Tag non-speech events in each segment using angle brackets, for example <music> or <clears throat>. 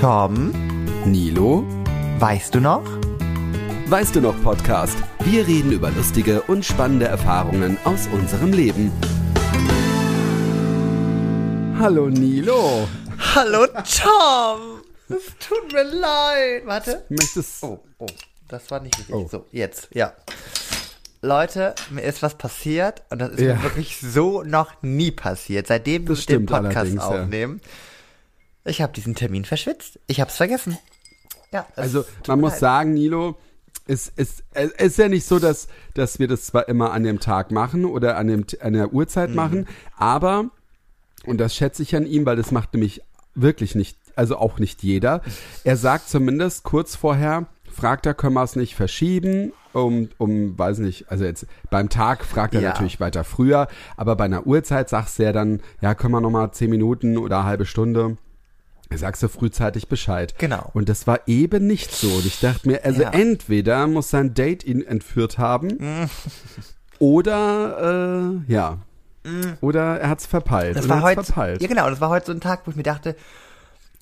Torben, Nilo, weißt du noch? weißt du noch Podcast? Wir reden über lustige und spannende Erfahrungen aus unserem Leben. Hallo Nilo. Hallo Tom! Es tut mir leid. Warte. Möchtest Oh, oh, das war nicht richtig. Oh. So, jetzt, ja. Leute, mir ist was passiert und das ist Ja. mir wirklich so noch nie passiert, seitdem wir den Podcast allerdings, ja. Ich habe diesen Termin verschwitzt. Ich habe es vergessen. Ja, Also man muss leid. sagen, Nilo, es, es, es ist ja nicht so, dass, dass wir das zwar immer an dem Tag machen oder an, dem, an der Mhm. Uhrzeit machen, aber, und das schätze ich an ihm, weil das macht nämlich wirklich nicht, also auch nicht jeder, er sagt zumindest kurz vorher, fragt er, können wir es nicht verschieben, um, um, weiß nicht, also jetzt beim Tag fragt er Ja. natürlich weiter früher, aber bei einer Uhrzeit sagst du ja dann, ja, können wir nochmal zehn Minuten oder eine halbe Stunde. Sagst du frühzeitig Bescheid. Genau. Und das war eben nicht so. Und ich dachte mir, also Ja. entweder muss sein Date ihn entführt haben oder äh, ja. Oder er hat's verpeilt. Das war heute, verpeilt. ja genau, das war heute so ein Tag, wo ich mir dachte,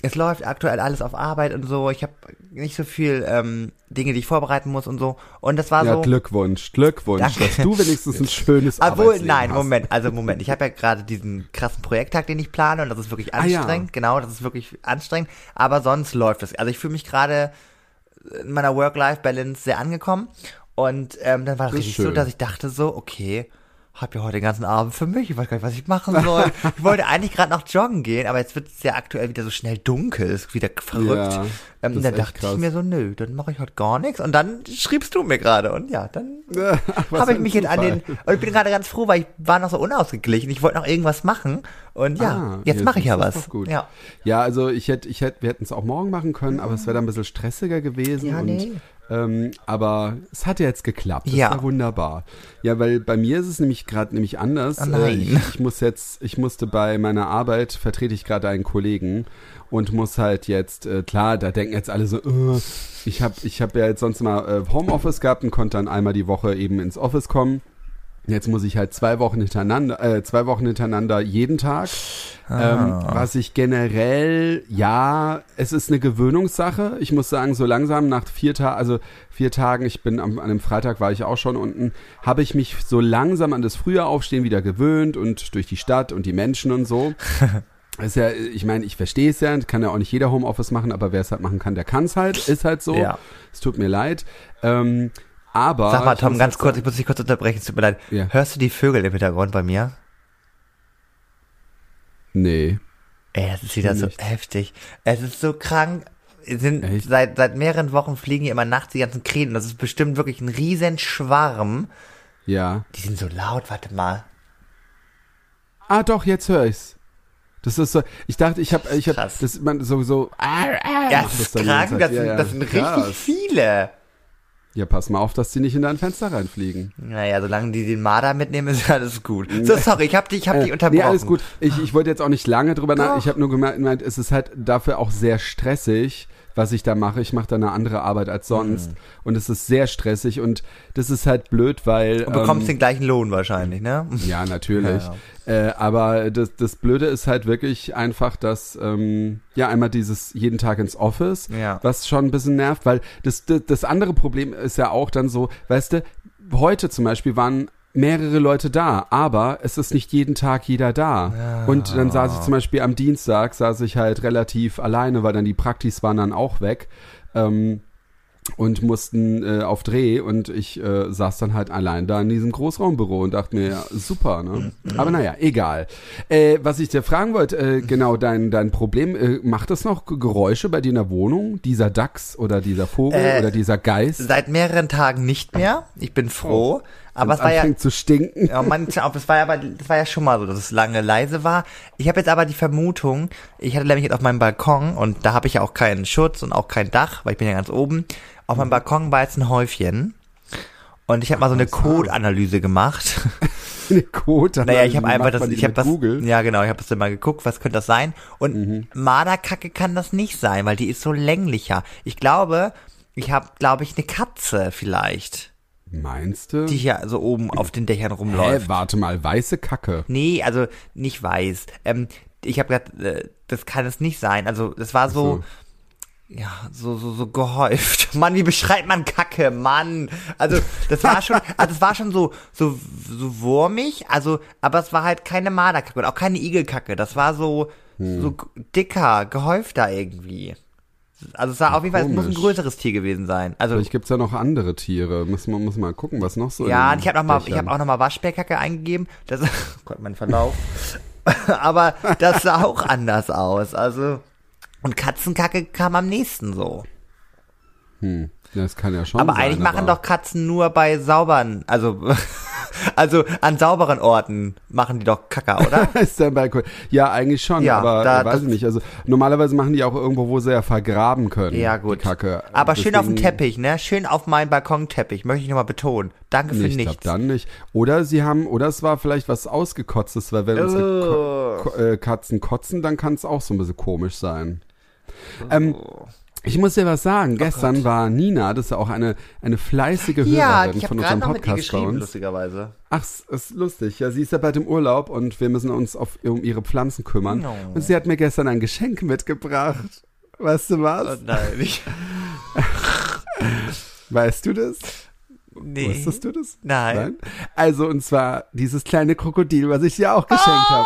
es läuft aktuell alles auf Arbeit und so. Ich habe nicht so viel ähm, Dinge, die ich vorbereiten muss und so. Und das war Ja, so. Glückwunsch, Glückwunsch, Danke. dass du wenigstens ein <laughs> schönes Obwohl, Arbeitsleben nein, hast. Moment, also Moment. Ich habe ja gerade diesen krassen Projekttag, den ich plane und das ist wirklich Ah, ja. anstrengend. Genau, das ist wirklich anstrengend. Aber sonst läuft es. Also ich fühle mich gerade in meiner Work-Life-Balance sehr angekommen. Und ähm, dann war das richtig so, schön. dass ich dachte so, okay, hab ja heute den ganzen Abend für mich. Ich weiß gar nicht, was ich machen soll. <laughs> ich wollte eigentlich gerade noch joggen gehen, aber jetzt wird es ja aktuell wieder so schnell dunkel, ist wieder verrückt. Ja, ähm, und dann dachte krass. ich mir so, nö, dann mache ich heute gar nichts. Und dann schriebst du mir gerade und ja, dann <laughs> Was habe ich mich jetzt an den und ich bin gerade ganz froh, weil ich war noch so unausgeglichen. Ich wollte noch irgendwas machen und ja, Ah, jetzt ja, mache ich ja was. Ja. Ja, also ich hätte, ich hätte, wir hätten es auch morgen machen können, aber es wäre dann ein bisschen stressiger gewesen. Ja, und, nee. Ähm, aber es hat ja jetzt geklappt. Das Ja. war wunderbar. Ja, weil bei mir ist es nämlich gerade nämlich anders. Oh nein. Ich, ich muss jetzt, ich musste bei meiner Arbeit vertrete ich gerade einen Kollegen und muss halt jetzt, äh, klar, da denken jetzt alle so, äh, ich habe ich hab ja jetzt sonst mal äh, Homeoffice gehabt und konnte dann einmal die Woche eben ins Office kommen. Jetzt muss ich halt zwei Wochen hintereinander, äh, zwei Wochen hintereinander jeden Tag. Ähm, was ich generell, ja, es ist eine Gewöhnungssache. Ich muss sagen, so langsam nach vier Tagen, also vier Tagen, ich bin am, an einem Freitag war ich auch schon unten, habe ich mich so langsam an das frühe Aufstehen wieder gewöhnt und durch die Stadt und die Menschen und so. <laughs> Ist ja, ich meine, ich verstehe es ja, kann ja auch nicht jeder Homeoffice machen, aber wer es halt machen kann, der kann es halt, ist halt so. Ja. Es tut mir leid. Ähm, aber Sag mal, Tom, ganz kurz, sagen- ich muss dich kurz unterbrechen, es tut mir leid. Ja. Hörst du die Vögel im Hintergrund bei mir? Nee. Ey, es ist wieder so Nicht. heftig. Es ist so krank. Sind Echt? seit seit mehreren Wochen fliegen hier immer nachts die ganzen Krähen. Das ist bestimmt wirklich ein riesen Schwarm. Ja. Die sind so laut, warte mal. Ah, doch, jetzt höre ich's. Das ist so, ich dachte, ich habe, ich habe, Krass. das man so so. Ah, ah, Ja, das ist die krank, das. Ja, sind, ja. das sind richtig Krass. viele. Ja, pass mal auf, dass die nicht in dein Fenster reinfliegen. Naja, solange die den Marder mitnehmen, ist alles gut. So, sorry, ich hab dich, ich hab dich Äh, unterbrochen. nee, alles gut. Ich, ich wollte jetzt auch nicht lange drüber nach. Doch. Ich habe nur gemeint, es ist halt dafür auch sehr stressig, was ich da mache. Ich mache da eine andere Arbeit als sonst. Mhm. Und es ist sehr stressig und das ist halt blöd, weil. Du bekommst ähm, den gleichen Lohn wahrscheinlich, ne? Ja, natürlich. <laughs> Ja, Äh, aber das, das Blöde ist halt wirklich einfach, dass ähm, ja einmal dieses jeden Tag ins Office, Ja. was schon ein bisschen nervt, weil das, das, das andere Problem ist ja auch dann so, weißt du, heute zum Beispiel waren mehrere Leute da, aber es ist nicht jeden Tag jeder da. Und dann saß ich zum Beispiel am Dienstag, saß ich halt relativ alleine, weil dann die Praktis waren dann auch weg. Ähm, und mussten äh, auf Dreh und ich äh, saß dann halt allein da in diesem Großraumbüro und dachte mir, ja, super, ne? Aber naja, egal. Äh, was ich dir fragen wollte, äh, genau, dein, dein Problem, äh, macht das noch Geräusche bei dir in der Wohnung? Dieser Dachs oder dieser Vogel Äh, oder dieser Geist? Seit mehreren Tagen nicht mehr. Ich bin froh. Aber es war ja, zu stinken. Ja, man, das war ja, aber, das war ja schon mal so, dass es lange leise war. Ich habe jetzt aber die Vermutung, ich hatte nämlich jetzt auf meinem Balkon und da habe ich ja auch keinen Schutz und auch kein Dach, weil ich bin ja ganz oben. Auf meinem Balkon war jetzt ein Häufchen und ich habe mal so <laughs> eine Code-Analyse gemacht. Eine Code. Naja, ich habe einfach das, ich habe das, Google. ja genau, ich habe das dann mal geguckt, was könnte das sein? Und Mhm. Marderkacke kann das nicht sein, weil die ist so länglicher. Ich glaube, ich habe, glaube ich, eine Katze vielleicht, Meinst du? die hier so oben auf den Dächern Hä, rumläuft. warte mal, weiße Kacke. Nee, also nicht weiß. Ähm, ich habe gedacht, äh, das kann es nicht sein. Also das war so, so. ja, so, so, so gehäuft. <laughs> Mann, wie beschreibt man Kacke, Mann? Also, das war schon, <laughs> also das war schon so, so, so wurmig, also, aber es war halt keine Marderkacke und auch keine Igelkacke. Das war so, Hm. so dicker, gehäufter irgendwie. Also es sah auf jeden Fall, es muss ein größeres Tier gewesen sein. Also, Vielleicht gibt's ja noch andere Tiere. Muss man muss mal gucken, was noch so. in ja, ich habe noch mal, ich habe auch noch mal Waschbärkacke eingegeben. Das, oh <laughs> Gott, mein Verlauf. <laughs> aber das sah auch anders aus. Also, und Katzenkacke kam am nächsten so. Hm. Ja, das kann ja schon Aber sein, eigentlich machen aber- doch Katzen nur bei sauberen, also, <laughs> <laughs> also an sauberen Orten machen die doch Kacke, oder? <laughs> ist dann bei Ja, eigentlich schon, Ja, aber da- äh, weiß ich nicht. Also normalerweise machen die auch irgendwo, wo sie ja vergraben können. Ja, gut. Kacke. Aber schön auf dem Deswegen- Teppich, ne? Schön auf meinem Balkonteppich, möchte ich nochmal betonen. Danke für Nee, ich glaube nichts. dann nicht. Oder sie haben, oder es war vielleicht was ausgekotztes, weil wenn unsere Oh. Ko Ko äh, Katzen kotzen, dann kann es auch so ein bisschen komisch sein. Ähm, ich muss dir was sagen. Gestern war Nina, das ist ja auch eine, eine fleißige Oh Ja, Hörerin ich habe von unserem noch mit ihr Podcast bei uns. lustigerweise. Ach, es ist lustig. Ja, sie ist ja bald im Urlaub und wir müssen uns auf, um ihre Pflanzen kümmern. No. Und sie hat mir gestern ein Geschenk mitgebracht. Weißt du was? Oh, nein, ich, <laughs> Weißt du das? nee. Wusstest du das? Nein. Also, und zwar dieses kleine Krokodil, was ich dir auch geschenkt Ah!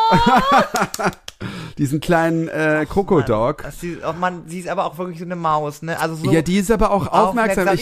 habe. <laughs> Diesen kleinen äh, Krokodog. Sie, oh Mann, sie ist aber auch wirklich so eine Maus, ne? Also so, Ja, die ist aber auch aufmerksam. aufmerksam.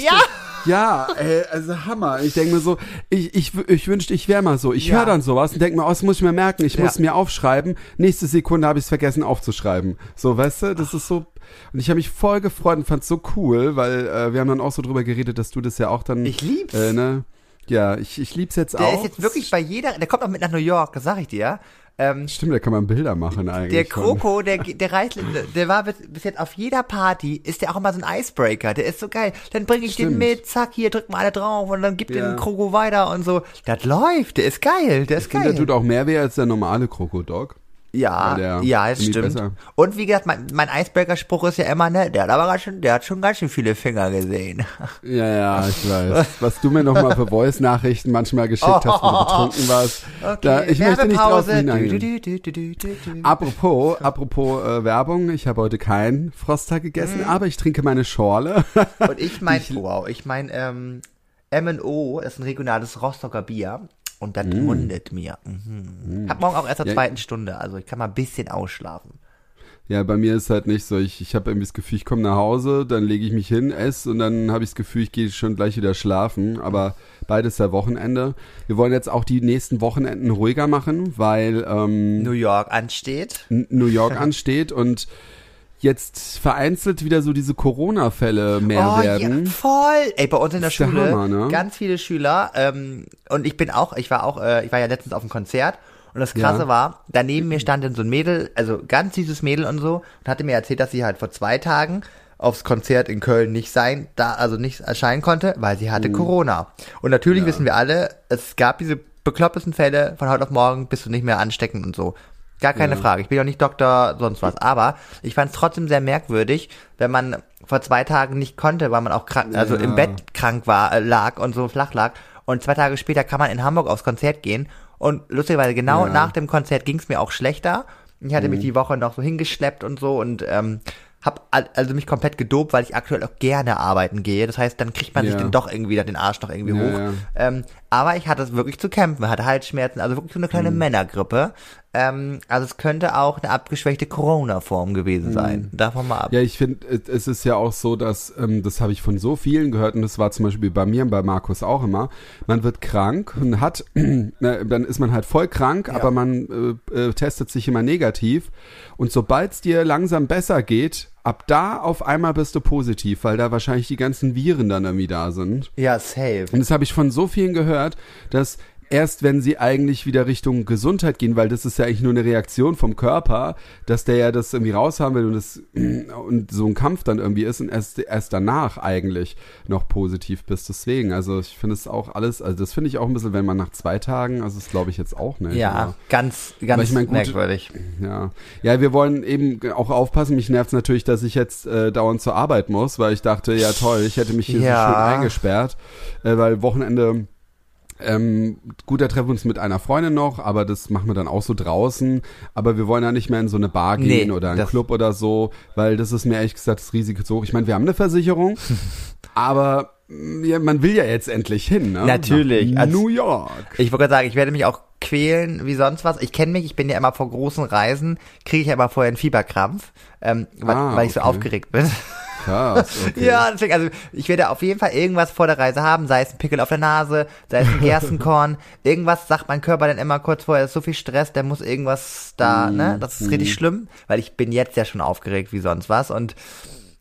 Ich, ja, ey, also Hammer. Ich denke mir so, ich, ich, ich wünschte, ich wäre mal so. Ich Ja. höre dann sowas und denke mir, oh, das muss ich mir merken. Ich Ja. muss mir aufschreiben. Nächste Sekunde habe ich es vergessen aufzuschreiben. So, weißt du, das ist so. Und ich habe mich voll gefreut und fand so cool, weil äh, wir haben dann auch so drüber geredet, dass du das ja auch dann. Ich lieb's. Äh, ne? Ja, ich, ich lieb's jetzt der auch. ist jetzt wirklich bei jeder, der kommt auch mit nach New York, das sag ich dir. Ähm, Stimmt, da kann man Bilder machen eigentlich. der. Kroko, der, der reicht, der war bis, bis jetzt auf jeder Party, ist der auch immer so ein Icebreaker. Der ist so geil. Dann bringe ich den Stimmt. mit, zack, hier drücken wir alle drauf und dann gibt Ja. den Kroko weiter und so. Das läuft, der ist geil, der ist Ich finde, geil. der tut auch mehr weh als der normale Krokodog. Ja, ja, es stimmt. besser- Und wie gesagt, mein, mein Icebreaker-Spruch ist ja immer, ne, der hat aber ganz schön, der hat schon ganz schön viele Finger gesehen. <laughs> Ja, ja, ich weiß. Was du mir nochmal für Voice-Nachrichten manchmal geschickt hast, wo du <laughs> betrunken warst. Da, ich möchte nicht hineingehen. Du. Apropos, apropos äh, Werbung, ich habe heute keinen Froster gegessen, aber ich trinke meine Schorle. Und ich mein, <laughs> wow, ich mein, ähm, M&O ist ein regionales Rostocker Bier. Und das mundet mir. Mhm. Hab morgen auch erst zur Ja. zweiten Stunde, also ich kann mal ein bisschen ausschlafen. ja, bei mir ist halt nicht so, ich, ich habe irgendwie das Gefühl, ich komme nach Hause, dann lege ich mich hin, esse und dann habe ich das Gefühl, ich gehe schon gleich wieder schlafen, aber beides ja Wochenende. Wir wollen jetzt auch die nächsten Wochenenden ruhiger machen, weil ähm, New York ansteht. New York <laughs> ansteht und jetzt vereinzelt wieder so diese Corona-Fälle mehr oh, werden. Ja, voll. Ey, bei uns in der Schule Hammer, ne? ganz viele Schüler ähm, und ich bin auch, ich war auch, äh, ich war ja letztens auf einem Konzert und das Krasse Ja. war, daneben mir stand dann so ein Mädel, also ganz süßes Mädel und so und hatte mir erzählt, dass sie halt vor zwei Tagen aufs Konzert in Köln nicht sein, da also nicht erscheinen konnte, weil sie hatte Corona. Und natürlich wissen wir alle, es gab diese beklopptesten Fälle von heute auf morgen bist du nicht mehr ansteckend und so. Gar keine Ja. Frage. Ich bin ja nicht Doktor, sonst was. Aber ich fand es trotzdem sehr merkwürdig, wenn man vor zwei Tagen nicht konnte, weil man auch krank, also Ja. im Bett krank war, äh, lag und so flach lag. Und zwei Tage später kann man in Hamburg aufs Konzert gehen. Und lustigerweise genau Ja. Mhm. nach dem Konzert ging es mir auch schlechter. Ich hatte mich die Woche noch so hingeschleppt und so und ähm, hab al- also mich komplett gedopt, weil ich aktuell auch gerne arbeiten gehe. Das heißt, dann kriegt man sich Ja. dann doch irgendwie den Arsch noch irgendwie Ja, hoch. ja. Ähm, aber ich hatte es wirklich zu kämpfen, hatte Halsschmerzen, also wirklich so eine kleine Mhm. Männergrippe. Ähm, also es könnte auch eine abgeschwächte Corona-Form gewesen sein. Davon mal ab. Mhm. Ja, ich finde, es- ist ja auch so, dass, ähm, das habe ich von so vielen gehört und das war zum Beispiel bei mir und bei Markus auch immer, man wird krank und hat, <clears throat> na, dann ist man halt voll krank, aber man äh, äh, testet sich immer negativ und sobald es dir langsam besser geht, ab da auf einmal bist du positiv, weil da wahrscheinlich die ganzen Viren dann irgendwie da sind. Ja, safe. Und das habe ich von so vielen gehört, dass erst wenn sie eigentlich wieder Richtung Gesundheit gehen, weil das ist ja eigentlich nur eine Reaktion vom Körper, dass der ja das irgendwie raushaben will und das <clears throat> und so ein Kampf dann irgendwie ist und erst erst danach eigentlich noch positiv bist. Deswegen, also ich finde es auch alles, also das finde ich auch ein bisschen, wenn man nach zwei Tagen, also das glaube ich jetzt auch nicht. Ja, aber- ganz, ganz ich mein, gut, merkwürdig. ja, ja, wir wollen eben auch aufpassen. Mich nervt natürlich, dass ich jetzt äh, dauernd zur Arbeit muss, weil ich dachte, ja toll, ich hätte mich hier Ja. so schön eingesperrt, äh, weil Wochenende Ähm, gut, da treffen wir uns mit einer Freundin noch, aber das machen wir dann auch so draußen. Aber wir wollen ja nicht mehr in so eine Bar gehen Nee, oder einen Club oder so, weil das ist mir ehrlich gesagt das Risiko zu hoch. Ich meine, wir haben eine Versicherung, <laughs> aber mm, ja, man will ja jetzt endlich hin, ne? Natürlich. Nach Also- New York. Ich wollte gerade sagen, ich werde mich auch quälen wie sonst was. Ich kenne mich, ich bin ja immer vor großen Reisen, kriege ich immer vorher einen Fieberkrampf, ähm, weil, Ah, weil ich so okay. aufgeregt bin. Krass, <laughs> okay. Ja, deswegen, also ich werde auf jeden Fall irgendwas vor der Reise haben, sei es ein Pickel auf der Nase, sei es ein <laughs> Gerstenkorn, irgendwas sagt mein Körper dann immer kurz vorher, ist so viel Stress, der muss irgendwas da, ne? Das ist richtig schlimm, weil ich bin jetzt ja schon aufgeregt wie sonst was und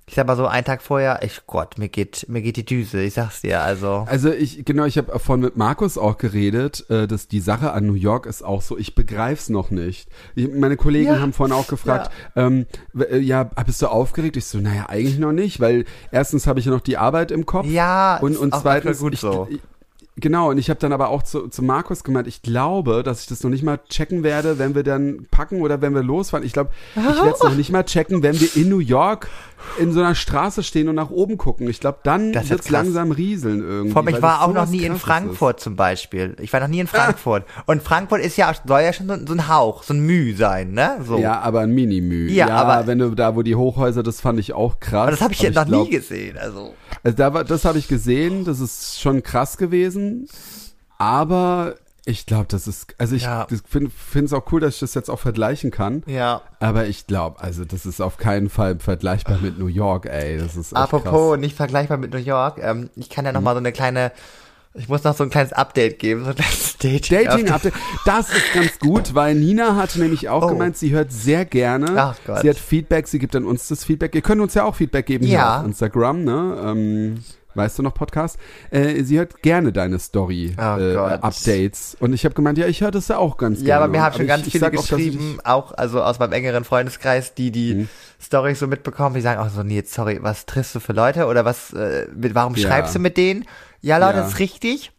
ich sag mal so, einen Tag vorher, ich Gott, mir geht, mir geht die Düse, ich sag's dir, also. Also ich, genau, ich habe vorhin mit Markus auch geredet, äh, dass die Sache an New York ist auch so, ich begreif's noch nicht. Ich, meine Kollegen Ja. haben vorhin auch gefragt, ähm, w- äh, ja, bist du aufgeregt? Ich so, naja, eigentlich noch nicht, weil erstens habe ich ja noch die Arbeit im Kopf. Ja, und, und zweitens, gut ich, so. ich, genau, und ich habe dann aber auch zu, zu Markus gemeint, ich glaube, dass ich das noch nicht mal checken werde, wenn wir dann packen oder wenn wir losfahren. Ich glaube, ich werde es noch nicht mal checken, wenn wir in New York in so einer Straße stehen und nach oben gucken. Ich glaube, dann ist wird's krass. langsam rieseln irgendwie. Vor allem, ich war auch noch nie in Frankfurt zum Beispiel. Ich war noch nie in Frankfurt. Und Frankfurt ist ja, soll ja schon so, so ein Hauch, so ein Müh sein, ne? So. Ist. Ja, aber ein Minimü. Ja, Ja, aber- wenn du da, wo die Hochhäuser, das fand ich auch krass. Aber das habe ich jetzt noch glaub, nie gesehen, also. Also da war, das habe ich gesehen, das ist schon krass gewesen. Aber ich glaube, das ist, also ich Ja. finde es auch cool, dass ich das jetzt auch vergleichen kann. Ja. Aber ich glaube, also das ist auf keinen Fall vergleichbar mit New York, ey. Das ist echt Apropos, krass. nicht vergleichbar mit New York, ähm, ich kann ja noch mal so eine kleine, ich muss noch so ein kleines Update geben, so ein kleines <laughs> Dating. Dating Update. Das ist ganz gut, weil Nina hat nämlich auch Oh. gemeint, sie hört sehr gerne. Ach Gott. Sie hat Feedback, sie gibt dann uns das Feedback. Ihr könnt uns ja auch Feedback geben hier Ja. auf Instagram, ne? Ähm, weißt du noch Podcast? Äh, sie hört gerne deine Story Oh äh, und ich habe gemeint, ja, ich höre das ja auch ganz gerne. Ja, aber mir haben schon ganz ich viele auch, ich- geschrieben, auch, also aus meinem engeren Freundeskreis, die die Mhm. Storys so mitbekommen, die sagen auch so, nee, sorry, was triffst du für Leute oder was, äh, mit, warum Ja. schreibst du mit denen? Ja, Leute, Ja. das ist richtig.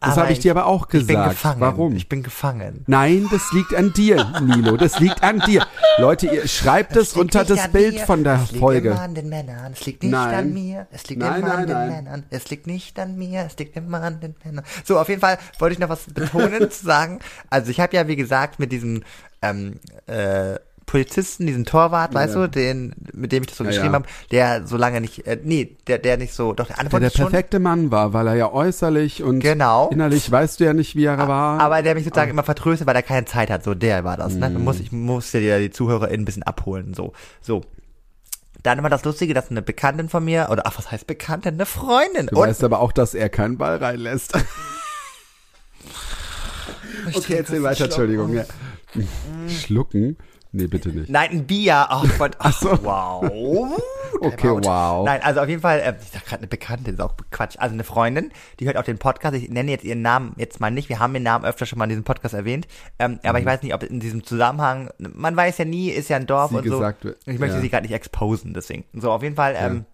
Das habe ich dir aber auch Ich bin gesagt. gefangen. Warum? Ich bin gefangen. Nein, das liegt an dir, Nilo. Das liegt an dir. Leute, ihr schreibt es liegt unter das an Bild mir. von der es liegt Folge. immer an den Männern. Es liegt nicht Nein. an mir. Es liegt Nein, immer an nein, den nein. Männern. Es liegt nicht an mir. Es liegt immer an den Männern. So, auf jeden Fall wollte ich noch was betonen <laughs> zu sagen. Also ich habe ja, wie gesagt, mit diesem ähm, äh, Polizisten, diesen Torwart, weißt Ja. du, den, mit dem ich das so Ja, geschrieben ja. habe, der so lange nicht, äh, nee, der, der nicht so, doch, der Der antwortet der schon. perfekte Mann war, weil er ja äußerlich und Genau. innerlich weißt du ja nicht, wie er war. Aber der mich sozusagen immer vertröstet, weil er keine Zeit hat. So, der war das. Mhm. Ne? Muss, ich musste dir die ZuhörerInnen ein bisschen abholen. So, so. Dann immer das Lustige, dass eine Bekanntin von mir, oder ach, was heißt Bekanntin? Eine Freundin. du weißt aber auch, dass er keinen Ball reinlässt. <laughs> okay, erzähl weiter, Entschuldigung. Ja. Schlucken? Nee, bitte nicht. Nein, ein Bier. Oh Gott. Ach, so. Wow. <laughs> Okay, wow. Nein, also auf jeden Fall, äh, ich sag gerade eine Bekannte, ist auch Quatsch. Also eine Freundin, die hört auch den Podcast. Ich nenne jetzt ihren Namen jetzt mal nicht. Wir haben ihren Namen öfter schon mal in diesem Podcast erwähnt. Ähm, aber ich Mhm. weiß nicht, ob in diesem Zusammenhang, man weiß ja nie, ist ja ein Dorf Sie und so. gesagt wird, Ich möchte ja. sie gerade nicht exposen, deswegen. So, auf jeden Fall, ähm,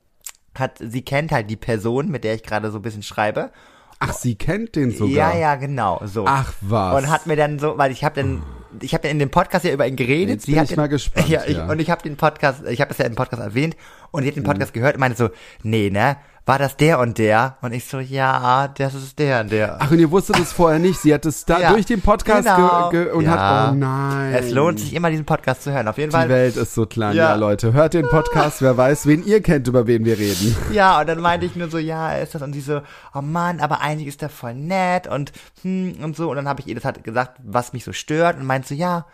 hat, sie kennt halt die Person, mit der ich gerade so ein bisschen schreibe. Ach, sie kennt den sogar. Ja, ja, genau, so. Ach was. Und hat mir dann so, weil ich habe dann, ich habe dann in dem Podcast ja über ihn geredet. Jetzt sie bin hat ich den, mal gespannt, <laughs> Ja, ich, ja. und ich habe den Podcast, ich habe das ja im Podcast erwähnt und die hat den Mhm. Podcast gehört und meinte so, nee, ne, war das der und der? Und ich so, ja, das ist der und der. Ach, und ihr wusstet es vorher nicht. Sie hat es da Ja, durch den Podcast genau. ge ge und Ja. hat, oh nein. es lohnt sich immer, diesen Podcast zu hören. Auf jeden Die Fall. Welt ist so klein, ja. Ja. Leute. Hört den Podcast, wer weiß, wen ihr kennt, über wen wir reden. <laughs> Ja, und dann meinte ich nur so, ja, ist das und sie so, oh Mann, aber eigentlich ist der voll nett und hm und so. Und dann habe ich ihr das halt gesagt, was mich so stört und meinte so, ja,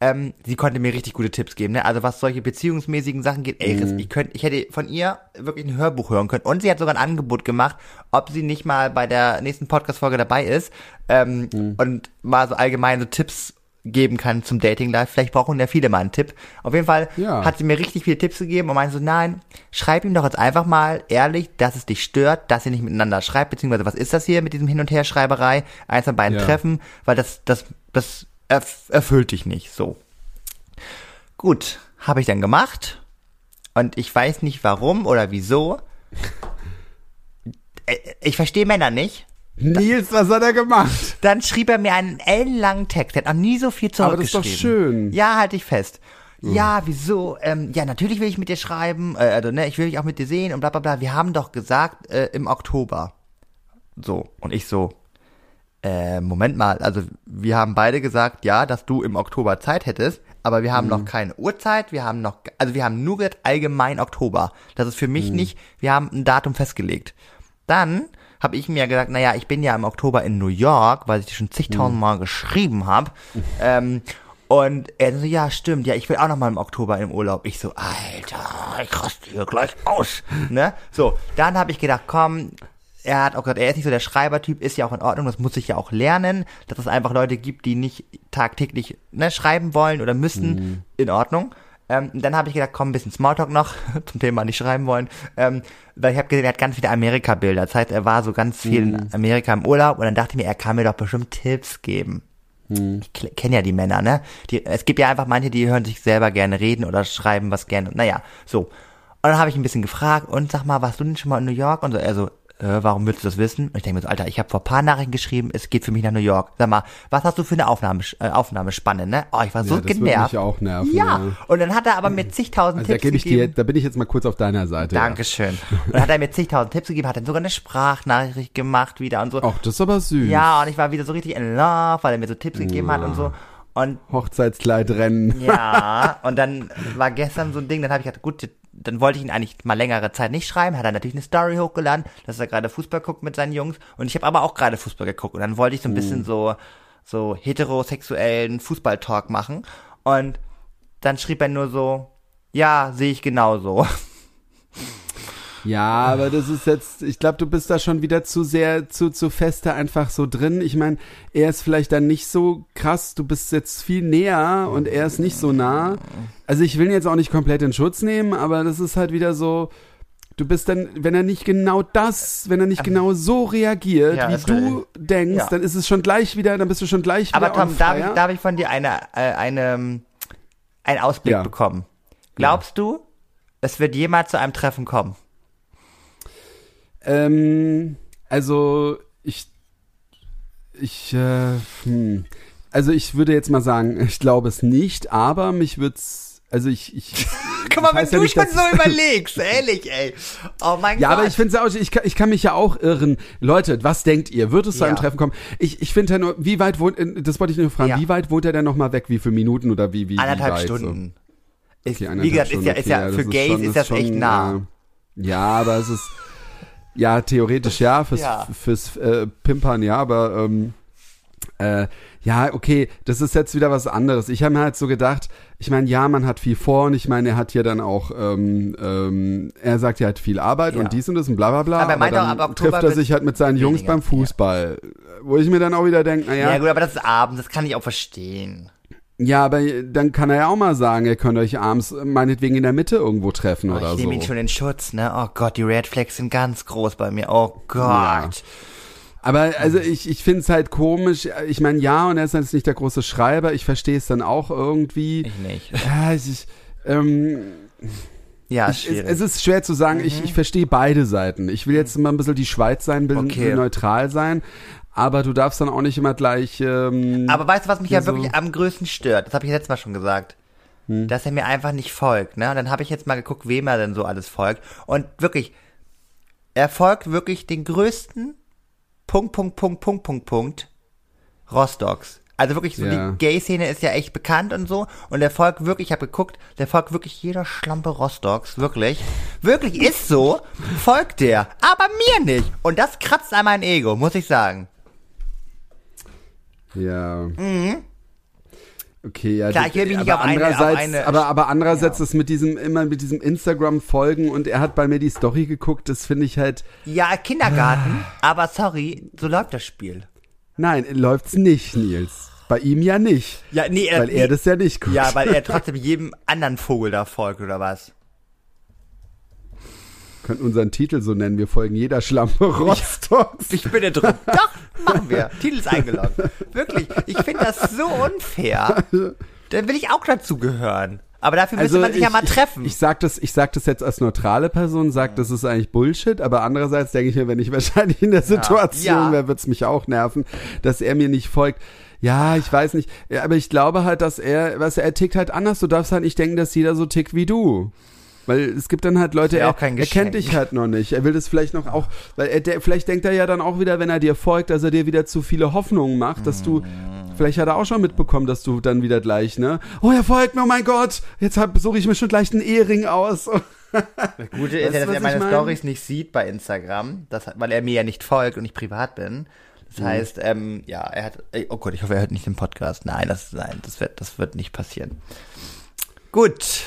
ähm, sie konnte mir richtig gute Tipps geben, ne? Also was solche beziehungsmäßigen Sachen geht, ey, Mhm. ich könnte, ich hätte von ihr wirklich ein Hörbuch hören können. Und sie hat sogar ein Angebot gemacht, ob sie nicht mal bei der nächsten Podcast-Folge dabei ist ähm, Mhm. und mal so allgemein so Tipps geben kann zum Dating Life. Vielleicht brauchen ja viele mal einen Tipp. Auf jeden Fall Ja. hat sie mir richtig viele Tipps gegeben und meinte so, nein, schreib ihm doch jetzt einfach mal ehrlich, dass es dich stört, dass ihr nicht miteinander schreibt, beziehungsweise was ist das hier mit diesem Hin- und Her-Schreiberei, eins von beiden Ja. Treffen, weil das, das, das erf erfüllt dich nicht, so. Gut, habe ich dann gemacht und ich weiß nicht warum oder wieso. Äh, Ich verstehe Männer nicht. Nils, was hat er gemacht? Dann schrieb er mir einen ellenlangen Text. Er hat noch nie so viel Aber das ist zurückgeschrieben. doch schön. Ja, halte ich fest. Ja, wieso? Ähm, ja, natürlich will ich mit dir schreiben. Äh, also, ne, ich will dich auch mit dir sehen und bla bla bla. Wir haben doch gesagt, äh, im Oktober. So. Und ich so, äh, Moment mal, also wir haben beide gesagt, ja, dass du im Oktober Zeit hättest, aber wir haben Mhm. noch keine Uhrzeit, wir haben noch, also wir haben nur gesagt allgemein Oktober. Das ist für Mhm. mich nicht, wir haben ein Datum festgelegt. Dann habe ich mir gesagt, naja, ich bin ja im Oktober in New York, weil ich die schon Mhm. zigtausendmal geschrieben habe. <laughs> Ähm, und er so, ja, stimmt, ja, ich will auch noch mal im Oktober im Urlaub. Ich so, Alter, ich raste hier gleich aus. Ne? So, dann habe ich gedacht, komm, er hat auch gesagt, er ist nicht so der Schreibertyp, ist ja auch in Ordnung, das muss ich ja auch lernen, dass es einfach Leute gibt, die nicht tagtäglich ne, schreiben wollen oder müssen, in Ordnung. Ähm, dann habe ich gedacht, komm, ein bisschen Smalltalk noch <laughs> zum Thema nicht schreiben wollen, ähm, weil ich habe gesehen, er hat ganz viele Amerika-Bilder. Das heißt, er war so ganz viel in Amerika im Urlaub und dann dachte ich mir, er kann mir doch bestimmt Tipps geben. Ich kenne ja die Männer, ne? Die, es gibt ja einfach manche, die hören sich selber gerne reden oder schreiben was gerne. Naja, so. Und dann habe ich ein bisschen gefragt und sag mal, warst du denn schon mal in New York? Und so, er so, äh, warum willst du das wissen? Und ich denke mir so, Alter, ich habe vor ein paar Nachrichten geschrieben, es geht für mich nach New York. Sag mal, was hast du für eine Aufnahme, äh, Aufnahmespanne, ne? Oh, ich war so ja, das würde genervt. mich auch nerven. ja. und dann hat er aber mir <clears throat> zigtausend Also da, Tipps ich gegeben. dir, da bin ich jetzt mal kurz auf deiner Seite. Dankeschön. <laughs> Und dann hat er mir zigtausend Tipps gegeben, hat dann sogar eine Sprachnachricht gemacht wieder und so. Ja. Ach, das ist aber süß. Ja, und ich war wieder so richtig in love, weil er mir so Tipps gegeben hat und so. Und Hochzeitskleid rennen. ja, <laughs> und dann war gestern so ein Ding, dann habe ich gedacht, gut, dann wollte ich ihn eigentlich mal längere Zeit nicht schreiben, hat er natürlich eine Story hochgeladen, dass er gerade Fußball guckt mit seinen Jungs. Und ich habe aber auch gerade Fußball geguckt und dann wollte ich so ein bisschen so so heterosexuellen Fußballtalk machen. Und dann schrieb er nur so, ja, sehe ich genauso. <laughs> Ja, aber das ist jetzt, ich glaube, du bist da schon wieder zu sehr, zu, zu feste einfach so drin. Ich meine, er ist vielleicht dann nicht so krass, du bist jetzt viel näher und er ist nicht so nah. Also ich will ihn jetzt auch nicht komplett in Schutz nehmen, aber das ist halt wieder so, du bist dann, wenn er nicht genau das, wenn er nicht genau so reagiert, Ja, wie du denkst, Ja. dann ist es schon gleich wieder, dann bist du schon gleich wieder Aber Tom, darf ich, darf ich von dir eine, äh, eine, einen Ausblick Ja. bekommen? Glaubst du, es wird jemals zu einem Treffen kommen? Ähm, also ich, ich, äh, hm. also ich würde jetzt mal sagen, ich glaube es nicht, aber mich wird's, also ich, ich. <laughs> Guck mal, wenn ja du nicht, schon so überlegst, ehrlich, ey. Oh mein Ja, Gott. aber ich finde es auch, ich kann, ich kann mich ja auch irren. Leute, was denkt ihr? Wird es zu einem Ja. Treffen kommen? Ich, ich finde ja nur, wie weit wohnt, äh, das wollte ich nur fragen, Ja. wie weit wohnt er denn nochmal weg? Wie viele Minuten oder wie, wie, anderthalb wie weit, Stunden. Ist, So? Wie anderthalb gesagt, ist ja, Stunden, ist ja okay, für das Gays schon- ist das schon, echt nah. äh, Ja, aber es ist, ja, theoretisch ja, fürs, Ja. fürs äh, Pimpern ja, aber ähm, äh, ja, okay, das ist jetzt wieder was anderes. Ich habe mir halt so gedacht, ich meine, ja, man hat viel vor und ich meine, er hat ja dann auch, ähm, ähm, er sagt ja, er hat viel Arbeit Ja. und dies und das und bla bla bla. Aber er meinte dann auch, trifft er sich halt mit seinen Jungs beim Fußball. Wo ich mir dann auch wieder denke, naja, Ja. gut, aber das ist abends, das kann ich auch verstehen. Ja, aber dann kann er ja auch mal sagen, ihr könnt euch abends äh, meinetwegen in der Mitte irgendwo treffen Oh, oder ich so. nehme ihn schon in Schutz, ne? Oh Gott, die Red Flags sind ganz groß bei mir. Oh Gott. Ja. Aber also ich, ich finde es halt komisch. Ich meine, ja, und er ist jetzt nicht der große Schreiber. Ich verstehe es dann auch irgendwie. Ich nicht. <laughs> Ja, ich, ich, ähm, Ja, ich, es, schwierig. es ist schwer zu sagen. Ich, ich verstehe beide Seiten. Ich will jetzt mal ein bisschen die Schweiz sein, ein bisschen Okay. neutral sein. Aber du darfst dann auch nicht immer gleich. Ähm, Aber weißt du, was mich ja, so- wirklich am größten stört? Das habe ich letztes Mal schon gesagt. Hm. Dass er mir einfach nicht folgt, ne? Und dann habe ich jetzt mal geguckt, wem er denn so alles folgt. Und wirklich, er folgt wirklich den größten Punkt, Punkt, Punkt, Punkt, Punkt, Punkt Rostocks. Also wirklich so, Ja. die Gay-Szene ist ja echt bekannt und so. Und der folgt wirklich, ich habe geguckt, der folgt wirklich jeder Schlampe Rostocks, wirklich. Wirklich ist so, folgt der. Aber mir nicht. Und das kratzt an mein Ego, muss ich sagen. Ja. Okay, ja. Mhm. Klar, ich mich nicht aber auf eine- auf andererseits, eine- aber, aber andererseits ist mit diesem, immer mit diesem Instagram folgen und er hat bei mir die Story geguckt, das finde ich halt, Ja, Kindergarten, aber sorry, so läuft das Spiel. nein, läuft's nicht, Nils. Bei ihm ja nicht. Ja, nee, er, Weil er das ja nicht guckt. Ja, weil er <laughs> trotzdem jedem anderen Vogel da folgt, oder was? Könnten unseren Titel so nennen. Wir folgen jeder Schlampe Rostocks. Ich bin da drin. Doch, machen wir. Titel ist eingeloggt. Wirklich, ich finde das so unfair. Dann will ich auch dazu gehören. Aber dafür müsste man sich ja mal treffen. Also Ich, ich sag das, ich sag das jetzt als neutrale Person, sag, das ist eigentlich Bullshit, aber andererseits denke ich mir, wenn ich wahrscheinlich in der Situation Ja. wäre, wird's mich auch nerven, dass er mir nicht folgt. Ja, ich weiß nicht, Ja, aber ich glaube halt, dass er, was er tickt halt anders. Du darfst halt nicht denken, dass jeder so tickt wie du. Weil es gibt dann halt Leute, er, er kennt dich halt noch nicht. Er will das vielleicht noch auch, weil er, der, vielleicht denkt er ja dann auch wieder, wenn er dir folgt, dass er dir wieder zu viele Hoffnungen macht, dass du, vielleicht hat er auch schon mitbekommen, dass du dann wieder gleich, ne? Oh, er folgt mir, oh mein Gott, jetzt suche ich mir schon gleich einen Ehering aus. <laughs> Das Gute ist ja, dass er meine mein? Stories nicht sieht bei Instagram, das, weil er mir ja nicht folgt und ich privat bin. Das Mhm. heißt, ähm, ja, er hat, oh Gott, ich hoffe, er hört nicht den Podcast. Nein, das, nein, das wird, das wird nicht passieren. Gut.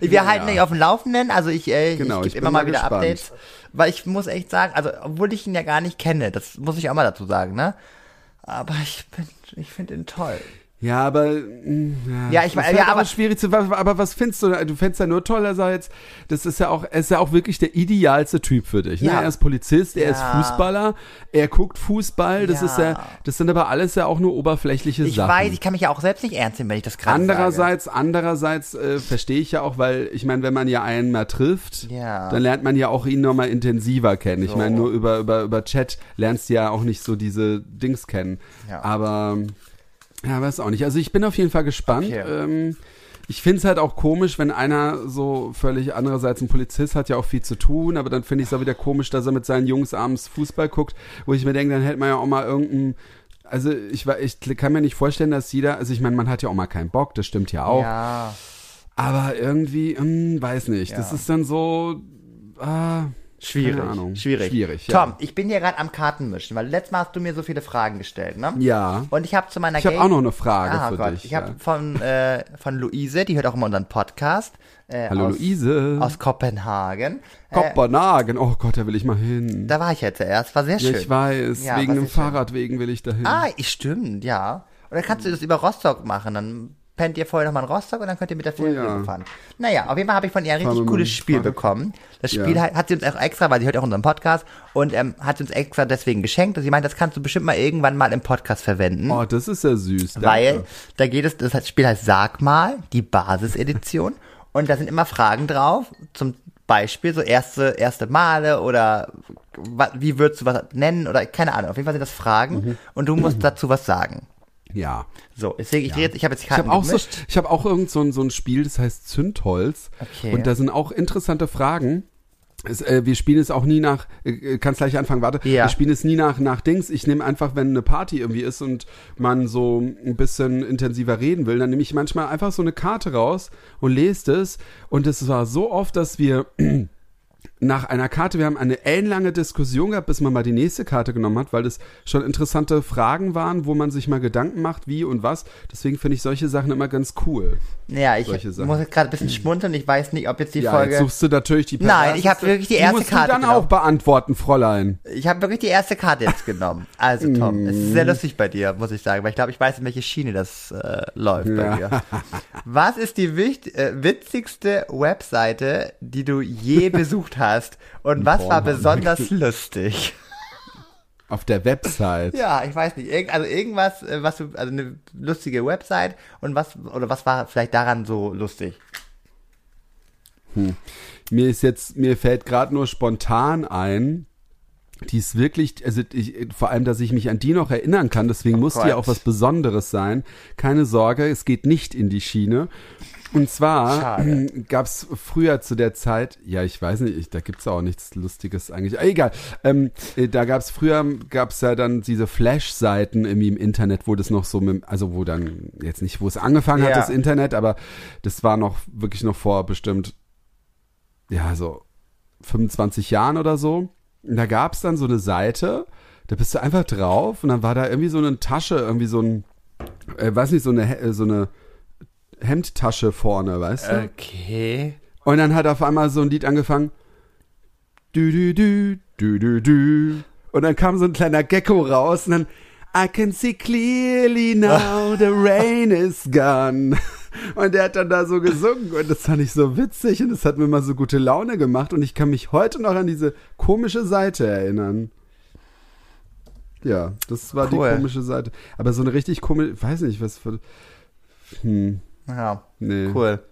Wir Ja, halten dich auf dem Laufenden, also ich, äh, Genau, ich gebe immer mal mal wieder gespannt. Updates, weil ich muss echt sagen, also, obwohl ich ihn ja gar nicht kenne, das muss ich auch mal dazu sagen, ne? Aber ich bin, ich finde ihn toll. Ja, aber mm, Ja, ich das mein- ist ja, halt aber- aber schwierig zu. Aber was findest du? Du findest ja nur toll, dass er jetzt. Das ist ja auch, er ist ja auch wirklich der idealste Typ für dich. Ne? Ja. Er ist Polizist, er ist Ja. Fußballer, er guckt Fußball. Das Ja. ist ja, das sind aber alles ja auch nur oberflächliche Ich Sachen. weiß, ich kann mich ja auch selbst nicht ernst nehmen, wenn ich das gerade sage. Andererseits, andererseits äh, verstehe ich ja auch, weil ich meine, wenn man ja einen mal trifft, Ja. dann lernt man ja auch ihn nochmal intensiver kennen. Ich So. meine, nur über, über, über Chat lernst du ja auch nicht so diese Dings kennen. Ja. Aber ja, weiß auch nicht. Also ich bin auf jeden Fall gespannt. Okay. Ähm, ich finde es halt auch komisch, wenn einer so völlig andererseits ein Polizist hat ja auch viel zu tun, aber dann finde ich es auch wieder komisch, dass er mit seinen Jungs abends Fußball guckt, wo ich mir denke, dann hätte man ja auch mal irgendein also ich, ich kann mir nicht vorstellen, dass jeder, also ich meine, man hat ja auch mal keinen Bock, das stimmt ja auch, Ja. aber irgendwie, hm, weiß nicht, das Ja. ist dann so, ah, Schwierig. Keine Ahnung. Schwierig. Schwierig, ja. Tom, ich bin hier gerade am Kartenmischen, weil letztes Mal hast du mir so viele Fragen gestellt, ne? ja. Und ich habe zu meiner Ich habe auch noch eine Frage Ah, für Gott. dich. Ich habe ja. von, äh, von Luise, die hört auch immer unseren Podcast. Äh, Hallo aus, Luise. Aus Kopenhagen. Äh, Kopenhagen. Oh Gott, da will ich mal hin. da war ich jetzt erst, war sehr Ja, schön. ich weiß, Ja, wegen dem sehr schön. Fahrrad wegen will ich da hin. Ah, ich- stimmt, ja. Oder kannst du das über Rostock machen, dann pennt ihr vorher nochmal in Rostock und dann könnt ihr mit der Fähre Oh ja. fahren. Naja, auf jeden Fall habe ich von ihr ein richtig cooles Spiel bekommen. Das Ja. Spiel hat, hat sie uns auch extra, weil sie hört auch unseren Podcast und ähm, hat sie uns extra deswegen geschenkt. Und sie meint, das kannst du bestimmt mal irgendwann mal im Podcast verwenden. Oh, das ist ja süß. danke. Weil da geht es, das Spiel heißt Sag mal, die Basisedition. <laughs> und da sind immer Fragen drauf, zum Beispiel so erste, erste Male oder wie würdest du was nennen oder keine Ahnung. Auf jeden Fall sind das Fragen Mhm. und du musst dazu was sagen. Ja. So, deswegen, ich, dreh jetzt, ich habe jetzt die Ich Karten habe auch so, ich habe auch irgend so ein, so ein Spiel, das heißt Zündholz. Okay. Und da sind auch interessante Fragen. Es, äh, wir spielen es auch nie nach, äh, äh, kannst gleich anfangen, warte. Ja. Wir spielen es nie nach, nach Dings. Ich nehme einfach, wenn eine Party irgendwie ist und man so ein bisschen intensiver reden will, dann nehme ich manchmal einfach so eine Karte raus und lese es. Und es war so oft, dass wir nach einer Karte, wir haben eine ellenlange Diskussion gehabt, bis man mal die nächste Karte genommen hat, weil es schon interessante Fragen waren, wo man sich mal Gedanken macht, wie und was. Deswegen finde ich solche Sachen immer ganz cool. Ja, ich muss jetzt gerade ein bisschen schmunzeln. Ich weiß nicht, ob jetzt die ja, Folge. jetzt suchst du natürlich die Nein, ich habe wirklich die Die erste musst Karte du dann genommen. auch beantworten, Fräulein. Ich habe wirklich die erste Karte jetzt genommen. Also Tom, es ist sehr Mm. lustig bei dir, muss ich sagen, weil ich glaube, ich weiß, in welche Schiene das äh, läuft bei Ja. dir. Was ist die äh, witzigste Webseite, die du je <laughs> besucht hast? Und was war Pornhub. besonders <laughs> lustig? Auf der Website. Ja, ich weiß nicht. Irgend, also irgendwas, äh, was du, also eine lustige Website und was, oder was war vielleicht daran so lustig? Mir ist jetzt, mir fällt gerade nur spontan ein, die ist wirklich, also ich, vor allem, dass ich mich an die noch erinnern kann, deswegen muss die Gott. auch was Besonderes sein. Keine Sorge, es geht nicht in die Schiene. Und zwar Schade. gab es früher zu der Zeit, ja, ich weiß nicht, ich, da gibt's ja auch nichts Lustiges eigentlich. Ah, egal. Ähm, äh, da gab's früher, gab's ja dann diese Flash-Seiten irgendwie im Internet, wo das noch so, mit, also wo dann jetzt nicht, wo es angefangen hat, Ja. das Internet, aber das war noch wirklich noch vor bestimmt ja, so 25 Jahren oder so. Und da gab's dann so eine Seite, da bist du einfach drauf und dann war da irgendwie so eine Tasche, irgendwie so ein, äh, weiß nicht, so eine, so eine Hemdtasche vorne, weißt du? Okay. Und dann hat auf einmal so ein Lied angefangen. Du, du, du, du, du, du. Und dann kam so ein kleiner Gecko raus und dann I can see clearly now <laughs> the rain is gone. Und der hat dann da so gesungen und das fand ich so witzig und das hat mir mal so gute Laune gemacht und ich kann mich heute noch an diese komische Seite erinnern. Ja, das war Cool. die komische Seite. Aber so eine richtig komische, weiß nicht, was für. Hm, Ja, nee. cool.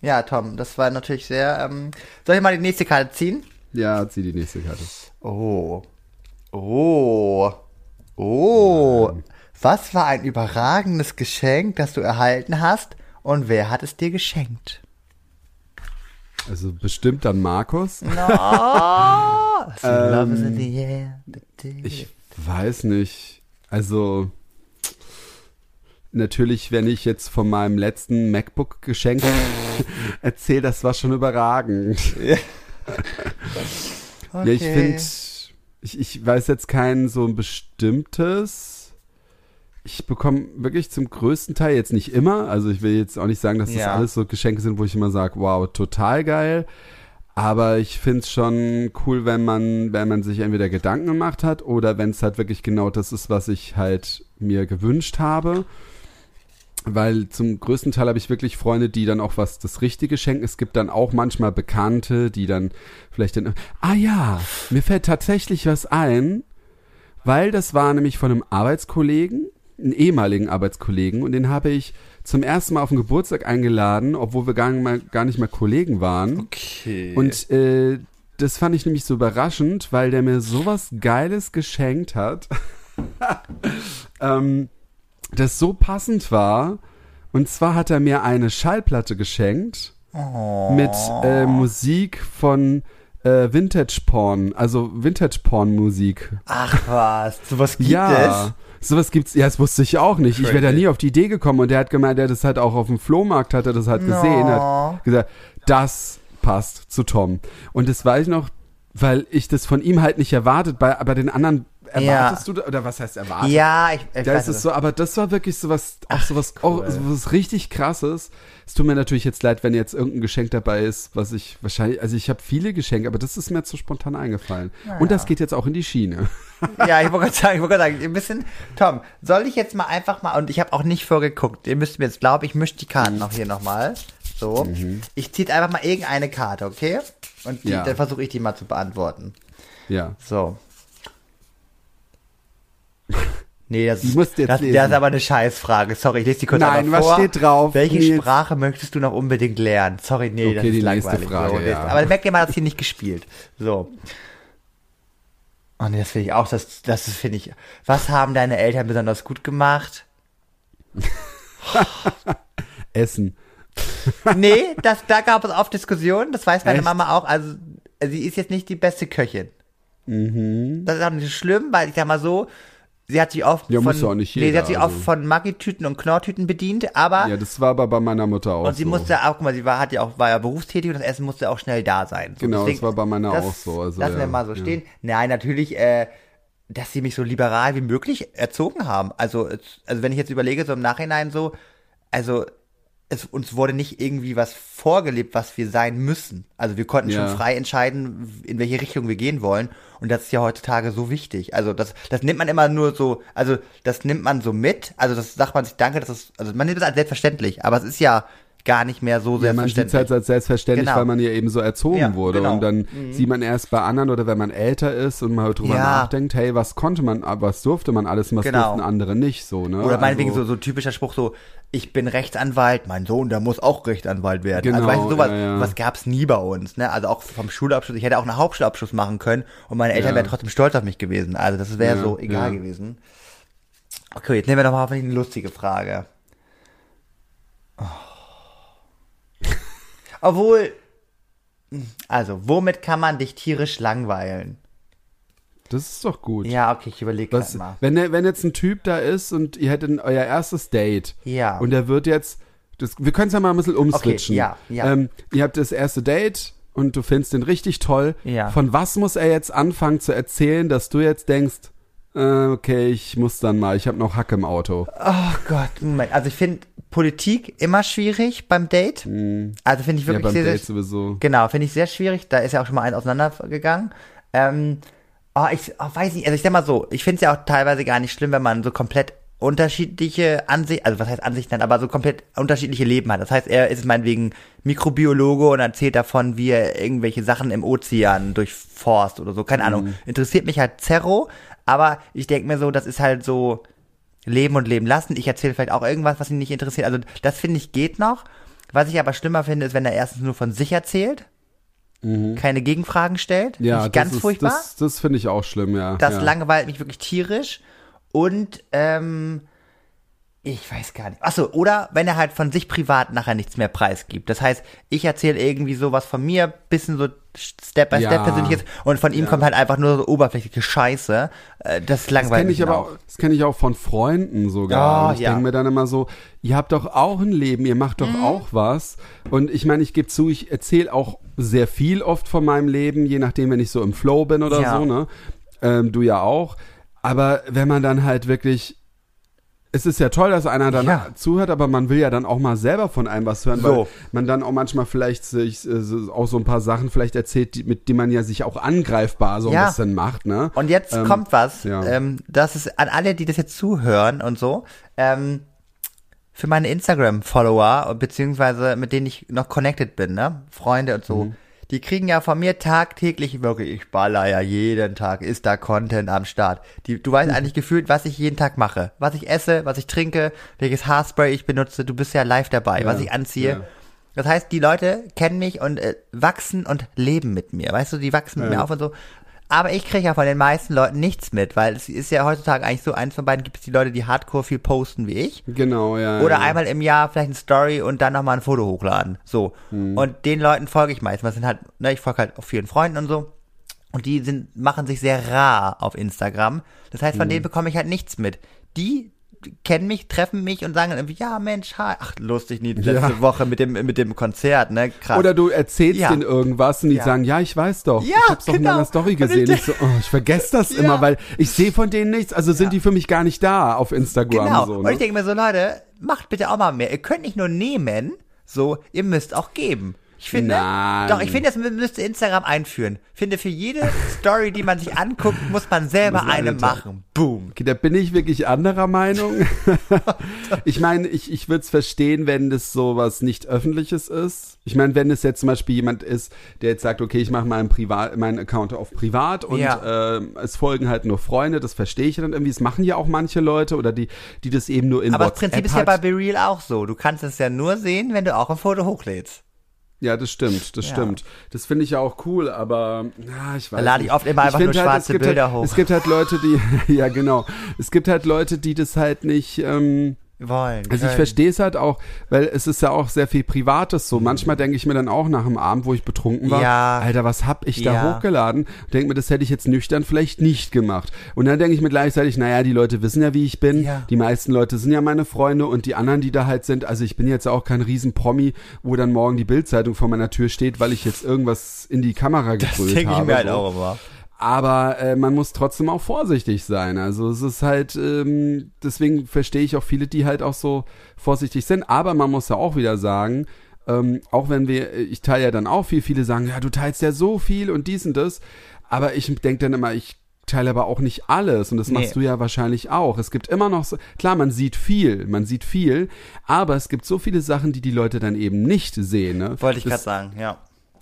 Ja, Tom, das war natürlich sehr. Ähm, soll ich mal die nächste Karte ziehen? Ja, zieh die nächste Karte. Oh. Oh. Oh. Was war ein überragendes Geschenk, das du erhalten hast und wer hat es dir geschenkt? Also bestimmt dann Markus. No, <laughs> <laughs> air. Ich weiß nicht. Also natürlich, wenn ich jetzt von meinem letzten MacBook-Geschenk <laughs> erzähle, das war schon überragend. okay. Ja, ich finde, ich, ich weiß jetzt kein so ein bestimmtes. Ich bekomme wirklich zum größten Teil jetzt nicht immer. Also ich will jetzt auch nicht sagen, dass das Ja. alles so Geschenke sind, wo ich immer sage, wow, total geil. Aber ich finde es schon cool, wenn man, wenn man sich entweder Gedanken gemacht hat oder wenn es halt wirklich genau das ist, was ich halt mir gewünscht habe. Weil zum größten Teil habe ich wirklich Freunde, die dann auch was das Richtige schenken. Es gibt dann auch manchmal Bekannte, die dann vielleicht dann, ah ja, mir fällt tatsächlich was ein, weil das war nämlich von einem Arbeitskollegen, einen ehemaligen Arbeitskollegen, und den habe ich zum ersten Mal auf den Geburtstag eingeladen, obwohl wir gar nicht mal, gar nicht mal Kollegen waren. Okay. Und äh, das fand ich nämlich so überraschend, weil der mir sowas Geiles geschenkt hat, <laughs> ähm, das so passend war. Und zwar hat er mir eine Schallplatte geschenkt mit äh, Musik von äh, Vintage Porn, also Vintage Porn Musik. Ach was, sowas gibt Ja. Sowas gibt's, ja, das wusste ich auch nicht. Ich wäre da Crazy. nie auf die Idee gekommen und der hat gemeint, der hat das halt auch auf dem Flohmarkt, hat er das halt es. gesehen, hat No. gesagt, das passt zu Tom. Und das weiß ich noch, weil ich das von ihm halt nicht erwartet, bei, aber den anderen erwartest du, da- oder was heißt erwartet? Ja, ich, ich Da weiß ist es so, aber das war wirklich sowas, auch sowas, cool. auch sowas richtig krasses. Es tut mir natürlich jetzt leid, wenn jetzt irgendein Geschenk dabei ist, was ich wahrscheinlich, also ich habe viele Geschenke, aber das ist mir zu spontan eingefallen. Und das geht jetzt auch in die Schiene. <laughs> Ja, ich wollte gerade sagen, ich wollte sagen, ein bisschen, Tom, soll ich jetzt mal einfach mal, und ich habe auch nicht vorgeguckt, ihr müsst mir jetzt glauben, ich mische die Karten noch hier nochmal. So. Ich ziehe einfach mal irgendeine Karte, okay? Und die, Ja. dann versuche ich die mal zu beantworten. Ja. So. <laughs> Nee, das ist, das, das ist aber eine Scheißfrage. Sorry, ich lese die kurz Nein, einmal was vor. steht drauf? Welche Nils? Sprache möchtest du noch unbedingt lernen? Sorry, nee, Okay, das ist die nächste langweilig. Frage, so, ja. Aber merkt ihr mal, das hier nicht gespielt. So. Oh nee, das finde ich auch, das, das finde ich. Was haben deine Eltern besonders gut gemacht? <laughs> Essen. <laughs> Nee, das, da gab es oft Diskussionen, das weiß meine Echt? Mama auch. Also, sie ist jetzt nicht die beste Köchin. Mhm. Das ist auch nicht schlimm, weil ich sag mal so, sie hat sich oft Ja, von, ja nicht nee, sie jeder, hat sich also. oft von Maggi-Tüten und Knorrtüten bedient, aber Ja, das war aber bei meiner Mutter auch und sie so. musste auch, guck mal, sie war, hat ja auch, war ja berufstätig und das Essen musste auch schnell da sein. So, Genau, das war bei meiner das, auch so, also, lassen wir ja, mal so ja. stehen. Nein, natürlich, äh, dass sie mich so liberal wie möglich erzogen haben. Also, also wenn ich jetzt überlege, so im Nachhinein so, also es, uns wurde nicht irgendwie was vorgelebt, was wir sein müssen. Also wir konnten Ja. schon frei entscheiden, in welche Richtung wir gehen wollen. Und das ist ja heutzutage so wichtig. Also das, das nimmt man immer nur so, also das nimmt man so mit. Also das sagt man sich, danke, das ist, also man nimmt es als selbstverständlich. Aber es ist ja gar nicht mehr so Ja, man sieht es halt als selbstverständlich, Genau. weil man ja eben so erzogen Ja, wurde. genau. Und dann sieht man erst bei anderen oder wenn man älter ist und mal drüber Ja. nachdenkt, hey, was konnte man, was durfte man alles was Genau. durften andere nicht so, ne? Oder meinetwegen Also- so, so typischer Spruch so, ich bin Rechtsanwalt, mein Sohn, der muss auch Rechtsanwalt werden. Genau, also weißt du, sowas, ja, sowas gab's nie bei uns, ne? Also auch vom Schulabschluss, ich hätte auch einen Hauptschulabschluss machen können und meine Eltern wären trotzdem stolz auf mich gewesen. Also das wäre so egal gewesen. Okay, jetzt nehmen wir doch mal hoffentlich eine lustige Frage. Oh. Obwohl, also, womit kann man dich tierisch langweilen? Das ist doch gut. Ja, okay, ich überlege Was, mal. wenn, wenn jetzt ein Typ da ist und ihr hättet euer erstes Date Ja. und er wird jetzt, das, wir können es ja mal ein bisschen umswitchen. ja, ja. Ähm, ihr habt das erste Date und du findest den richtig toll. Ja. Von was muss er jetzt anfangen zu erzählen, dass du jetzt denkst, äh, okay, ich muss dann mal, ich habe noch Hack im Auto. Oh Gott, Moment. Also ich finde Politik immer schwierig beim Date. Also finde ich Ja, wirklich beim sehr, Date sowieso. genau, finde ich sehr schwierig. Da ist ja auch schon mal eins auseinandergegangen. Ähm, oh, ich oh, weiß nicht, also ich sag mal so, ich finde es ja auch teilweise gar nicht schlimm, wenn man so komplett unterschiedliche Ansichten, also was heißt Ansichten aber so komplett unterschiedliche Leben hat. Das heißt, er ist meinetwegen Mikrobiologe und erzählt davon, wie er irgendwelche Sachen im Ozean durchforst oder so. Keine Ahnung. Interessiert mich halt Zerro, aber ich denke mir so, das ist halt so Leben und Leben lassen. Ich erzähle vielleicht auch irgendwas, was ihn nicht interessiert. Also das finde ich geht noch. Was ich aber schlimmer finde, ist, wenn er erstens nur von sich erzählt, keine Gegenfragen stellt. Mhm. Ja, Finde ich ganz das ist, furchtbar. Das, das finde ich auch schlimm, ja. Das ja. langweilt mich wirklich tierisch. Und ähm, Ich weiß gar nicht. Achso, oder wenn er halt von sich privat nachher nichts mehr preisgibt. Das heißt, ich erzähle irgendwie sowas von mir, bisschen so Step by Ja. Step persönliches und von ihm Ja. kommt halt einfach nur so oberflächliche Scheiße. Äh, Das ist Das langweilig. kenne ich aber auch, das kenne ich auch von Freunden sogar. Oh, und ich ja. denke mir dann immer so, ihr habt doch auch ein Leben, ihr macht doch Mhm. auch was. Und ich meine, ich gebe zu, ich erzähle auch sehr viel oft von meinem Leben, je nachdem, wenn ich so im Flow bin oder Ja. so, ne? Ähm, du ja auch. Aber wenn man dann halt wirklich es ist ja toll, dass einer dann Ja. zuhört, aber man will ja dann auch mal selber von einem was hören, weil So. man dann auch manchmal vielleicht sich äh, auch so ein paar Sachen vielleicht erzählt, die, mit denen man ja sich auch angreifbar so Ja. ein bisschen macht, ne? Und jetzt Ähm, kommt was, ja. ähm, das ist an alle, die das jetzt zuhören und so, ähm, für meine Instagram-Follower, beziehungsweise mit denen ich noch connected bin, ne, Freunde und so, Mhm. Die kriegen ja von mir tagtäglich wirklich, ich baller ja jeden Tag, ist da Content am Start. Die, du weißt Mhm. eigentlich gefühlt, was ich jeden Tag mache, was ich esse, was ich trinke, welches Haarspray ich benutze, du bist ja live dabei, Ja, was ich anziehe. ja. Das heißt, die Leute kennen mich und äh, wachsen und leben mit mir. Weißt du, die wachsen mit Ja. mir auf und so. Aber ich kriege ja von den meisten Leuten nichts mit, weil es ist ja heutzutage eigentlich so, eins von beiden gibt es die Leute, die hardcore viel posten wie ich. Genau, ja. Oder ja. einmal im Jahr vielleicht eine Story und dann nochmal ein Foto hochladen. So. Hm. Und den Leuten folge ich meistens. Das sind halt, ne, ich folge halt auch vielen Freunden und so. Und die sind, machen sich sehr rar auf Instagram. Das heißt, Hm. von denen bekomme ich halt nichts mit. Die kennen mich, treffen mich und sagen irgendwie, ja Mensch, hi. Ach, lustig, nie, letzte Ja. Woche mit dem, mit dem Konzert, ne? Krass. Oder du erzählst Ja. denen irgendwas und die Ja. sagen, ja, ich weiß doch. Ja, ich hab's doch in genau. deiner Story Und ich gesehen. Ich so, oh, ich vergesse das <laughs> immer, weil ich sehe von denen nichts. Also sind die für mich gar nicht da auf Instagram. Genau. So, Und ne? ich denke mir so, Leute, macht bitte auch mal mehr. Ihr könnt nicht nur nehmen, so, ihr müsst auch geben. Ich finde, Nein. doch, ich finde, das mü- müsste Instagram einführen. Ich finde, für jede Story, die man sich anguckt, muss man selber Muss man eine machen. Boom. Okay, da bin ich wirklich anderer Meinung. <laughs> ich meine, ich, ich würde es verstehen, wenn das sowas nicht öffentliches ist. Ich meine, wenn es jetzt zum Beispiel jemand ist, der jetzt sagt, okay, ich mache meinen Privat, meinen Account auf privat und Ja. ähm, es folgen halt nur Freunde, das verstehe ich dann irgendwie. Das machen ja auch manche Leute oder die, die das eben nur in Aber das WhatsApp Prinzip ist ja bei BeReal auch so. Du kannst es ja nur sehen, wenn du auch ein Foto hochlädst. Ja, das stimmt, das Ja. stimmt. Das finde ich ja auch cool, aber ja, ich weiß Da lade ich oft immer einfach nur halt, schwarze gibt Bilder halt, hoch. Es gibt halt Leute, die, <laughs> ja genau, es gibt halt Leute, die das halt nicht, ähm, Wollen. also ich verstehe es halt auch, weil es ist ja auch sehr viel Privates so. Manchmal denke ich mir dann auch nach dem Abend, wo ich betrunken war, Ja. Alter, was hab ich da Ja. hochgeladen? Denke mir, das hätte ich jetzt nüchtern vielleicht nicht gemacht. Und dann denke ich mir gleichzeitig, naja, die Leute wissen ja, wie ich bin. Ja. Die meisten Leute sind ja meine Freunde und die anderen, die da halt sind, also ich bin jetzt auch kein Riesen-Promi, wo dann morgen die Bildzeitung vor meiner Tür steht, weil ich jetzt irgendwas in die Kamera Das gebrüllt denke ich habe. mir halt auch immer. Aber äh, man muss trotzdem auch vorsichtig sein. Also es ist halt, ähm, deswegen verstehe ich auch viele, die halt auch so vorsichtig sind. Aber man muss ja auch wieder sagen, ähm, auch wenn wir, ich teile ja dann auch viel, viele sagen, ja, du teilst ja so viel und dies und das. Aber ich denke dann immer, ich teile aber auch nicht alles und das Nee. machst du ja wahrscheinlich auch. Es gibt immer noch so, klar, man sieht viel, man sieht viel, aber es gibt so viele Sachen, die die Leute dann eben nicht sehen. Ne? Wollte ich gerade sagen, ja.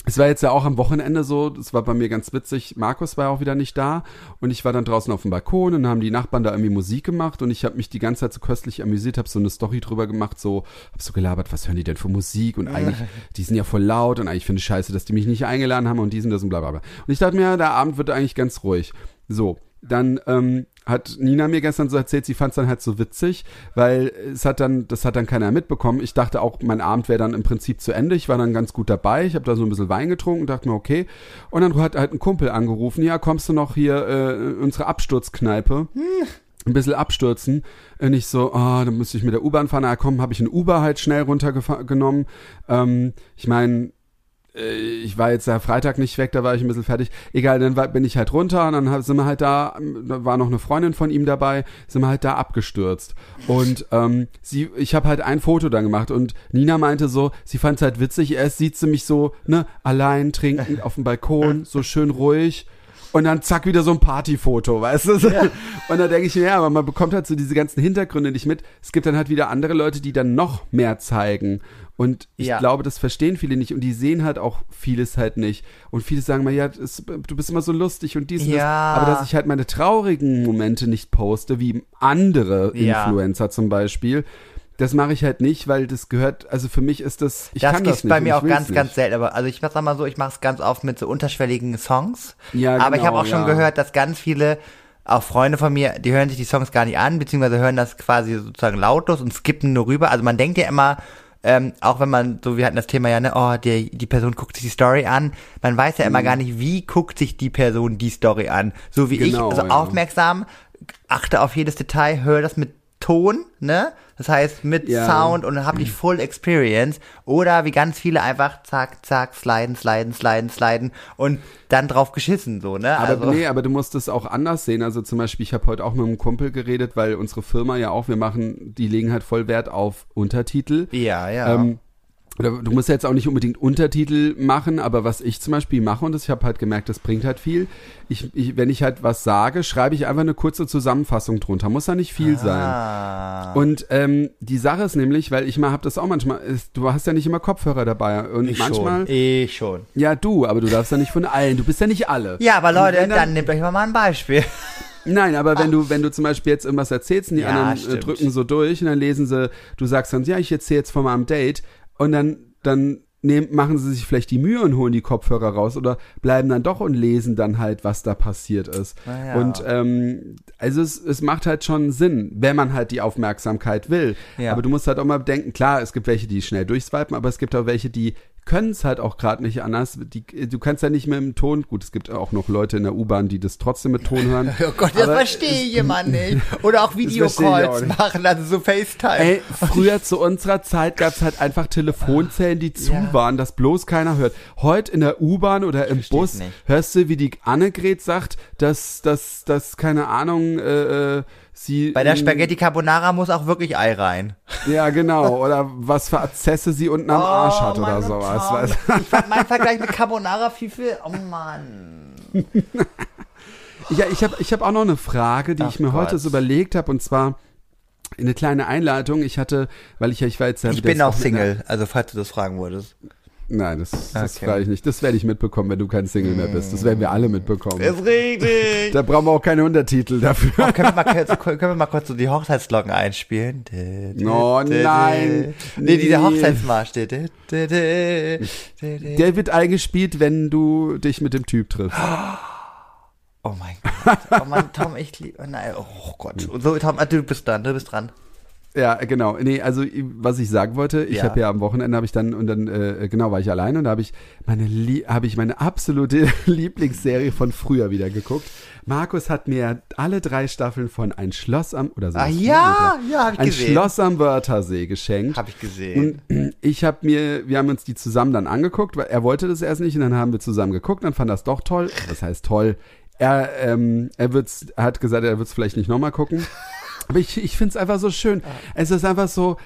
Es war jetzt ja auch am Wochenende so, das war bei mir ganz witzig. Markus war ja auch wieder nicht da und ich war dann draußen auf dem Balkon und haben die Nachbarn da irgendwie Musik gemacht und ich habe mich die ganze Zeit so köstlich amüsiert, habe so eine Story drüber gemacht, so hab so gelabert, was hören die denn für Musik und eigentlich, die sind ja voll laut und eigentlich finde ich scheiße, dass die mich nicht eingeladen haben und diesen, das und bla bla bla. Und ich dachte mir, der Abend wird eigentlich ganz ruhig. So, dann ähm, hat Nina mir gestern so erzählt, sie fand es dann halt so witzig, weil es hat dann, das hat dann keiner mitbekommen. Ich dachte auch, mein Abend wäre dann im Prinzip zu Ende. Ich war dann ganz gut dabei. Ich habe da so ein bisschen Wein getrunken und dachte mir, okay. Und dann hat halt ein Kumpel angerufen, ja, kommst du noch hier äh, unsere Absturzkneipe? Ein bisschen abstürzen. Und ich so, ah, dann müsste ich mit der U-Bahn fahren. Na komm, habe ich ein Uber halt schnell runtergenommen. Ähm, ich meine, ich war jetzt ja Freitag nicht weg, da war ich ein bisschen fertig. Egal, dann bin ich halt runter und dann sind wir halt da, da war noch eine Freundin von ihm dabei, sind wir halt da abgestürzt. Und ähm, sie, ich habe halt ein Foto dann gemacht und Nina meinte so, sie fand es halt witzig, erst sieht sie mich so, ne, allein trinken auf dem Balkon, so schön ruhig. Und dann zack, wieder so ein Partyfoto, weißt du? Und da denke ich mir, ja, aber man bekommt halt so diese ganzen Hintergründe nicht mit. Es gibt dann halt wieder andere Leute, die dann noch mehr zeigen. Und ich Ja. glaube, das verstehen viele nicht und die sehen halt auch vieles halt nicht. Und viele sagen mal, ja, das, du bist immer so lustig und dies und Ja. das. Aber dass ich halt meine traurigen Momente nicht poste, wie andere Ja. Influencer zum Beispiel, das mache ich halt nicht, weil das gehört, also für mich ist das, ich das kann das nicht. bei und mir auch ganz, nicht. ganz selten. Aber also ich sag mal so, ich mache es ganz oft mit so unterschwelligen Songs. Ja, aber ich genau, habe auch schon ja. gehört, dass ganz viele auch Freunde von mir, die hören sich die Songs gar nicht an, beziehungsweise hören das quasi sozusagen lautlos und skippen nur rüber. Also man denkt ja immer, ähm, auch wenn man, so wir hatten das Thema ja, ne, oh, die, die Person guckt sich die Story an. Man weiß ja immer gar nicht, wie guckt sich die Person die Story an. So wie Genau, ich, also ja. aufmerksam, achte auf jedes Detail, höre das mit Ton, ne? Das heißt mit Ja. Sound und habe die Full Experience. Oder wie ganz viele einfach zack, zack, sliden, sliden, sliden, sliden und dann drauf geschissen, so, ne? Aber also, nee, aber du musst es auch anders sehen. Also zum Beispiel, ich habe heute auch mit einem Kumpel geredet, weil unsere Firma ja auch, wir machen, die legen halt voll Wert auf Untertitel. Ja, ja. Ähm, oder du musst ja jetzt auch nicht unbedingt Untertitel machen, aber was ich zum Beispiel mache, und das, ich habe halt gemerkt, das bringt halt viel. Ich, ich, wenn ich halt was sage, schreibe ich einfach eine kurze Zusammenfassung drunter. Muss ja nicht viel sein. ah. Und ähm, die Sache ist nämlich, weil ich mal habe das auch manchmal, ist, du hast ja nicht immer Kopfhörer dabei und Ich manchmal, schon. Ich schon. ja du, aber du darfst ja nicht von allen, du bist ja nicht alle. Ja, aber Leute, dann, dann- nehmt euch mal mal ein Beispiel. Nein, aber wenn du, wenn du zum Beispiel jetzt irgendwas erzählst und die Ja, anderen äh, stimmt. drücken so durch und dann lesen sie, du sagst dann, ja, ich erzähle jetzt von meinem Date und dann, dann nehmen, machen sie sich vielleicht die Mühe und holen die Kopfhörer raus oder bleiben dann doch und lesen dann halt, was da passiert ist. Na ja. Und ähm, also es, es macht halt schon Sinn, wenn man halt die Aufmerksamkeit will. Ja. Aber du musst halt auch mal bedenken, klar, es gibt welche, die schnell durchswipen, aber es gibt auch welche, die können es halt auch gerade nicht anders. Die, du kannst ja nicht mehr im Ton, gut, es gibt auch noch Leute in der U-Bahn, die das trotzdem mit Ton hören. <laughs> Oh Gott, das verstehe ich immer <laughs> nicht. Oder auch Videocalls machen, also so FaceTime. Ey, früher zu unserer Zeit gab es halt einfach Telefonzellen, die zu Ja. waren, dass bloß keiner hört. Heute in der U-Bahn oder im Bus nicht. hörst du, wie die Annegret sagt, dass, dass, dass keine Ahnung, äh, äh, sie. Bei der Spaghetti Carbonara muss auch wirklich Ei rein. Ja, genau. Oder was für Azesse sie unten am Arsch hat oder Oh, sowas. Ich fand mein Vergleich mit Carbonara viel, viel. Oh Mann. <laughs> Ja, ich habe ich hab auch noch eine Frage, die Ach ich mir heute Gott. so überlegt habe, und zwar eine kleine Einleitung. Ich hatte, weil ich ja, ich war jetzt ja Ich bin auch Single, also falls du das fragen würdest. Nein, das, das Okay. frage ich nicht. Das werde ich mitbekommen, wenn du kein Single mehr bist. Das werden wir alle mitbekommen. Ist richtig. Da brauchen wir auch keine Untertitel dafür. Oh, können, wir mal, kurz- können wir mal kurz so die Hochzeitsglocken einspielen? Oh, nein. Nee, dieser Nee. Hochzeitsmarsch. Der Der wird eingespielt, wenn du dich mit dem Typ triffst. Oh mein Gott. Oh Mann, Tom, ich liebe. Nein, oh Gott. Und so, Tom, ah, du bist dran, du bist dran. Ja, genau. Nee, also was ich sagen wollte, ich Ja. habe ja am Wochenende habe ich dann und dann äh, genau war ich allein und da habe ich meine habe ich meine absolute <laughs> Lieblingsserie von früher wieder geguckt. Markus hat mir alle drei Staffeln von Ein Schloss am oder so. Ah ja, ja, hab ich Ein gesehen. Schloss am Wörthersee geschenkt. Hab ich gesehen. Und <clears throat> ich habe mir, wir haben uns die zusammen dann angeguckt, weil er wollte das erst nicht und dann haben wir zusammen geguckt, dann fand es doch toll. Das heißt toll. Er, ähm, er, wird's, er hat gesagt, er wird es vielleicht nicht nochmal gucken. <laughs> Aber ich, ich finde es einfach so schön. Es ist einfach so,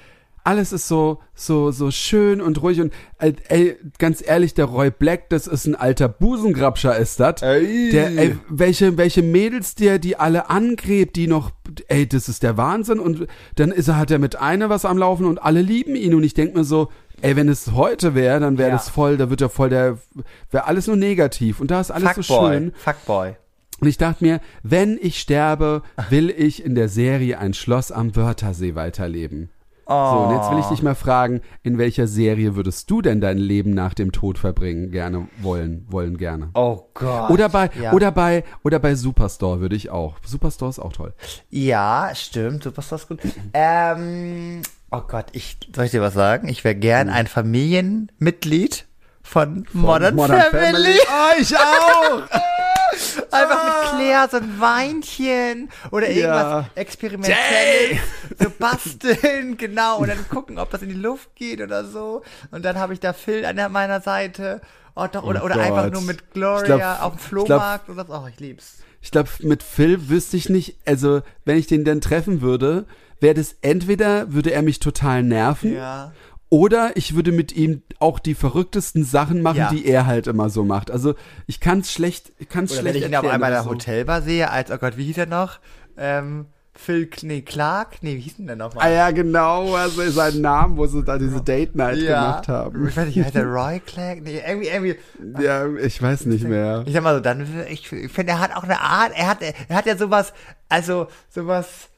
alles ist so, so, so schön und ruhig und äh, ey, ganz ehrlich, der Roy Black, das ist ein alter Busengrabscher, ist das. Ey. Der, ey, welche, welche Mädels der, die alle angrebt, die noch, ey, das ist der Wahnsinn und dann ist er, hat er mit einer was am Laufen und alle lieben ihn und ich denk mir so, ey, wenn es heute wäre, dann wäre Ja. das voll, da wird er voll der, wäre alles nur negativ und da ist alles so Fuckboy. schön. Fuckboy. Und ich dachte mir, wenn ich sterbe, will ich in der Serie ein Schloss am Wörthersee weiterleben. Oh. So, und jetzt will ich dich mal fragen, in welcher Serie würdest du denn dein Leben nach dem Tod verbringen? Gerne, wollen, wollen gerne. Oh Gott. Oder bei, ja. oder bei, oder bei Superstore würde ich auch. Superstore ist auch toll. Ja, stimmt, Superstar ist gut. Ähm, oh Gott, ich, soll ich dir was sagen? Ich wäre gern ein Familienmitglied von, Modern, Family. <laughs> Oh, ich auch! <laughs> Einfach mit Claire so ein Weinchen oder irgendwas Ja. experimentelles so basteln, genau, und dann gucken, ob das in die Luft geht oder so. Und dann habe ich da Phil an meiner Seite. Oh, doch, oder, Oh oder einfach nur mit Gloria glaub- auf dem glaub- Flohmarkt oder so. Oh, ich lieb's. Ich glaube, mit Phil wüsste ich nicht, also wenn ich den dann treffen würde, wäre das entweder, würde er mich total nerven, Ja. Oder ich würde mit ihm auch die verrücktesten Sachen machen, Ja. die er halt immer so macht. Also ich kann es schlecht, ich kann es Oder schlecht wenn ich ihn auf einmal in der so. Hotelbar sehe, als, oh Gott, wie hieß er noch? Ähm, Phil, nee, Clark? Nee, wie hieß denn der Ah nochmal? ja, genau, also seinen Namen, wo sie da diese Date Night gemacht haben. Ich weiß nicht, heißt der Roy Clark? Nee, irgendwie, irgendwie. Ja, ich weiß nicht mehr. Ich sag mal so, dann, ich, ich finde, er hat auch eine Art, er hat, er hat ja sowas, also, sowas,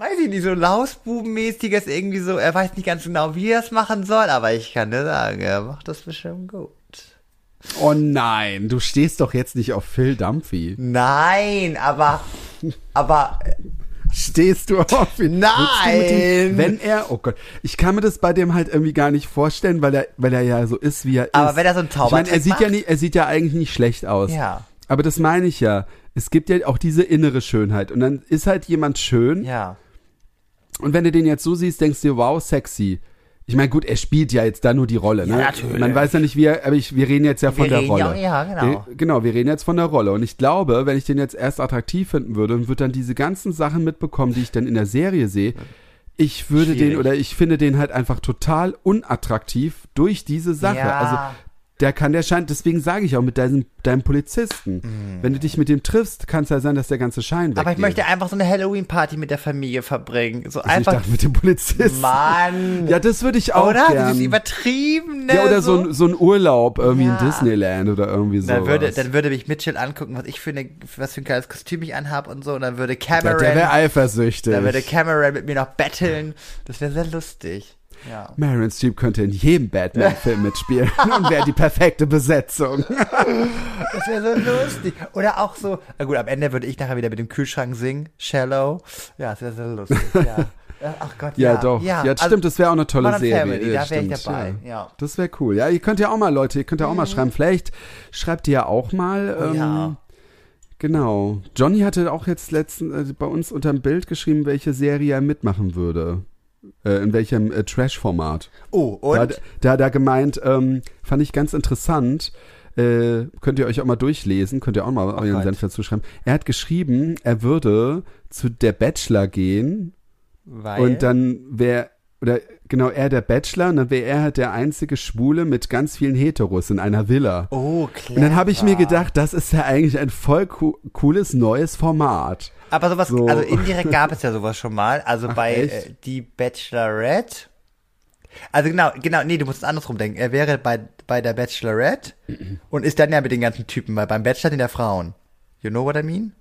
weiß ich nicht, so Lausbubenmäßiges irgendwie so, er weiß nicht ganz genau, wie er es machen soll, aber ich kann dir sagen, er macht das bestimmt gut. Oh nein, du stehst doch jetzt nicht auf Phil Dumphy. Nein, aber Aber Stehst du auf ihn? Nein! Wenn er, oh Gott, ich kann mir das bei dem halt irgendwie gar nicht vorstellen, weil er, weil er ja so ist, wie er ist. Aber wenn er so einen Ich meine, er Zaubertrick sieht ja macht? nicht, er sieht ja eigentlich nicht schlecht aus. Ja. Aber das meine ich ja. Es gibt ja auch diese innere Schönheit. Und dann ist halt jemand schön. ja. Und wenn du den jetzt so siehst, denkst du dir, wow, sexy. Ich meine, gut, er spielt ja jetzt da nur die Rolle. Ne? Ja, natürlich. Man weiß ja nicht, wie er, aber ich, wir reden jetzt ja von Wir der reden Rolle. ja- ja, genau. Wir, genau, wir reden jetzt von der Rolle. Und ich glaube, wenn ich den jetzt erst attraktiv finden würde und würde dann diese ganzen Sachen mitbekommen, die ich dann in der Serie sehe, ich würde Schwierig. den oder ich finde den halt einfach total unattraktiv durch diese Sache. Ja. Also der kann, der scheint, deswegen sage ich auch mit deinem, deinem Polizisten, wenn du dich mit dem triffst, kann es ja sein, dass der ganze Schein weggeht. Mhm. Aber ich möchte einfach so eine Halloween-Party mit der Familie verbringen. So also ich einfach. dachte mit dem Polizisten. Mann. Ja, das würde ich auch oder? gern. Das ist übertrieben, ne? Ja, oder so, ein, so ein Urlaub irgendwie Ja. in Disneyland oder irgendwie so. Dann würde, dann würde mich Mitchell angucken, was ich für eine, was für ein geiles Kostüm ich anhab und so. Und dann würde Cameron, der wäre eifersüchtig. dann würde Cameron mit mir noch betteln. Das wäre sehr lustig. Ja. Marion Streep könnte in jedem Batman-Film mitspielen <laughs> und wäre die perfekte Besetzung. Das wäre so lustig. Oder auch so, na gut, am Ende würde ich nachher wieder mit dem Kühlschrank singen. Shallow. Ja, das wäre so lustig. Ja. Ja, <laughs> Ach Gott, Ja, ja. doch. Ja, also stimmt, das wäre auch eine tolle Modern Serie. Family, Ja, da wäre ich dabei. Ja. Ja. Das wäre cool. Ja, ihr könnt ja auch mal, Leute, ihr könnt ja auch mal schreiben. Vielleicht schreibt ihr ja auch mal. Oh ähm, ja. Genau. Johnny hatte auch jetzt letzten äh, bei uns unter dem Bild geschrieben, welche Serie er mitmachen würde. Äh, in welchem äh, Trash-Format. Oh, Da, und? hat- da hat er gemeint, ähm, fand ich ganz interessant. Äh, könnt ihr euch auch mal durchlesen, könnt ihr auch mal euren Gott. Senf dazu schreiben. Er hat geschrieben, er würde zu der Bachelor gehen Weil, und dann wäre, oder genau, er der Bachelor und dann wäre er halt der einzige Schwule mit ganz vielen Heteros in einer Villa. oh, klar. Und dann habe ich mir gedacht, das ist ja eigentlich ein voll co cooles neues Format. Aber sowas, So. also indirekt gab es ja sowas schon mal. Also Ach, bei äh, die Bachelorette. Also genau, genau, nee, du musst es andersrum denken. Er wäre bei, bei der Bachelorette und ist dann ja mit den ganzen Typen, weil beim Bachelor sind ja Frauen. You know what I mean?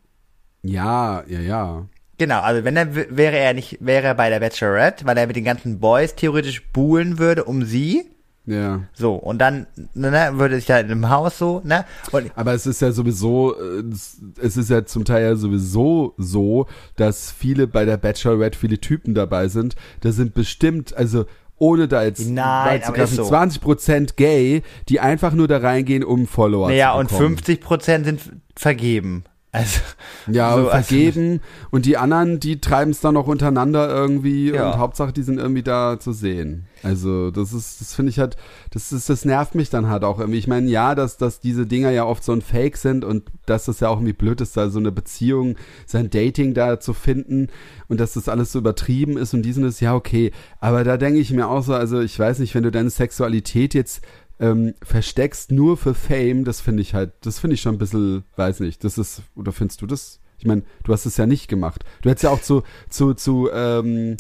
Ja, ja, ja. Genau, also wenn er wäre er nicht, wäre er bei der Bachelorette, weil er mit den ganzen Boys theoretisch buhlen würde um sie. Ja. So, und dann, ne, würde sich da in einem Haus so, ne? Und Aber es ist ja sowieso, äh, es- ist ja zum Teil ja sowieso so, dass viele bei der Bachelorette viele Typen dabei sind. Da sind bestimmt, also ohne da jetzt Nein, aber ist so. 20% gay, die einfach nur da reingehen, um Follower naja, zu und bekommen. 50 Prozent sind vergeben. Also, Ja, so, und also- vergeben. und die anderen, die treiben es dann noch untereinander irgendwie Ja. und Hauptsache, die sind irgendwie da zu sehen. Also, das ist, das finde ich halt, das ist, das nervt mich dann halt auch irgendwie. Ich meine, ja, dass, dass diese Dinger ja oft so ein Fake sind und dass das ja auch irgendwie blöd ist, da so eine Beziehung, sein Dating da zu finden und dass das alles so übertrieben ist und diesen ist, ja, okay. Aber da denke ich mir auch so, also ich weiß nicht, wenn du deine Sexualität jetzt ähm, versteckst nur für Fame, das finde ich halt, das finde ich schon ein bisschen, weiß nicht, das ist, oder findest du das? Ich meine, du hast es ja nicht gemacht. Du hättest ja auch zu, zu, zu, ähm,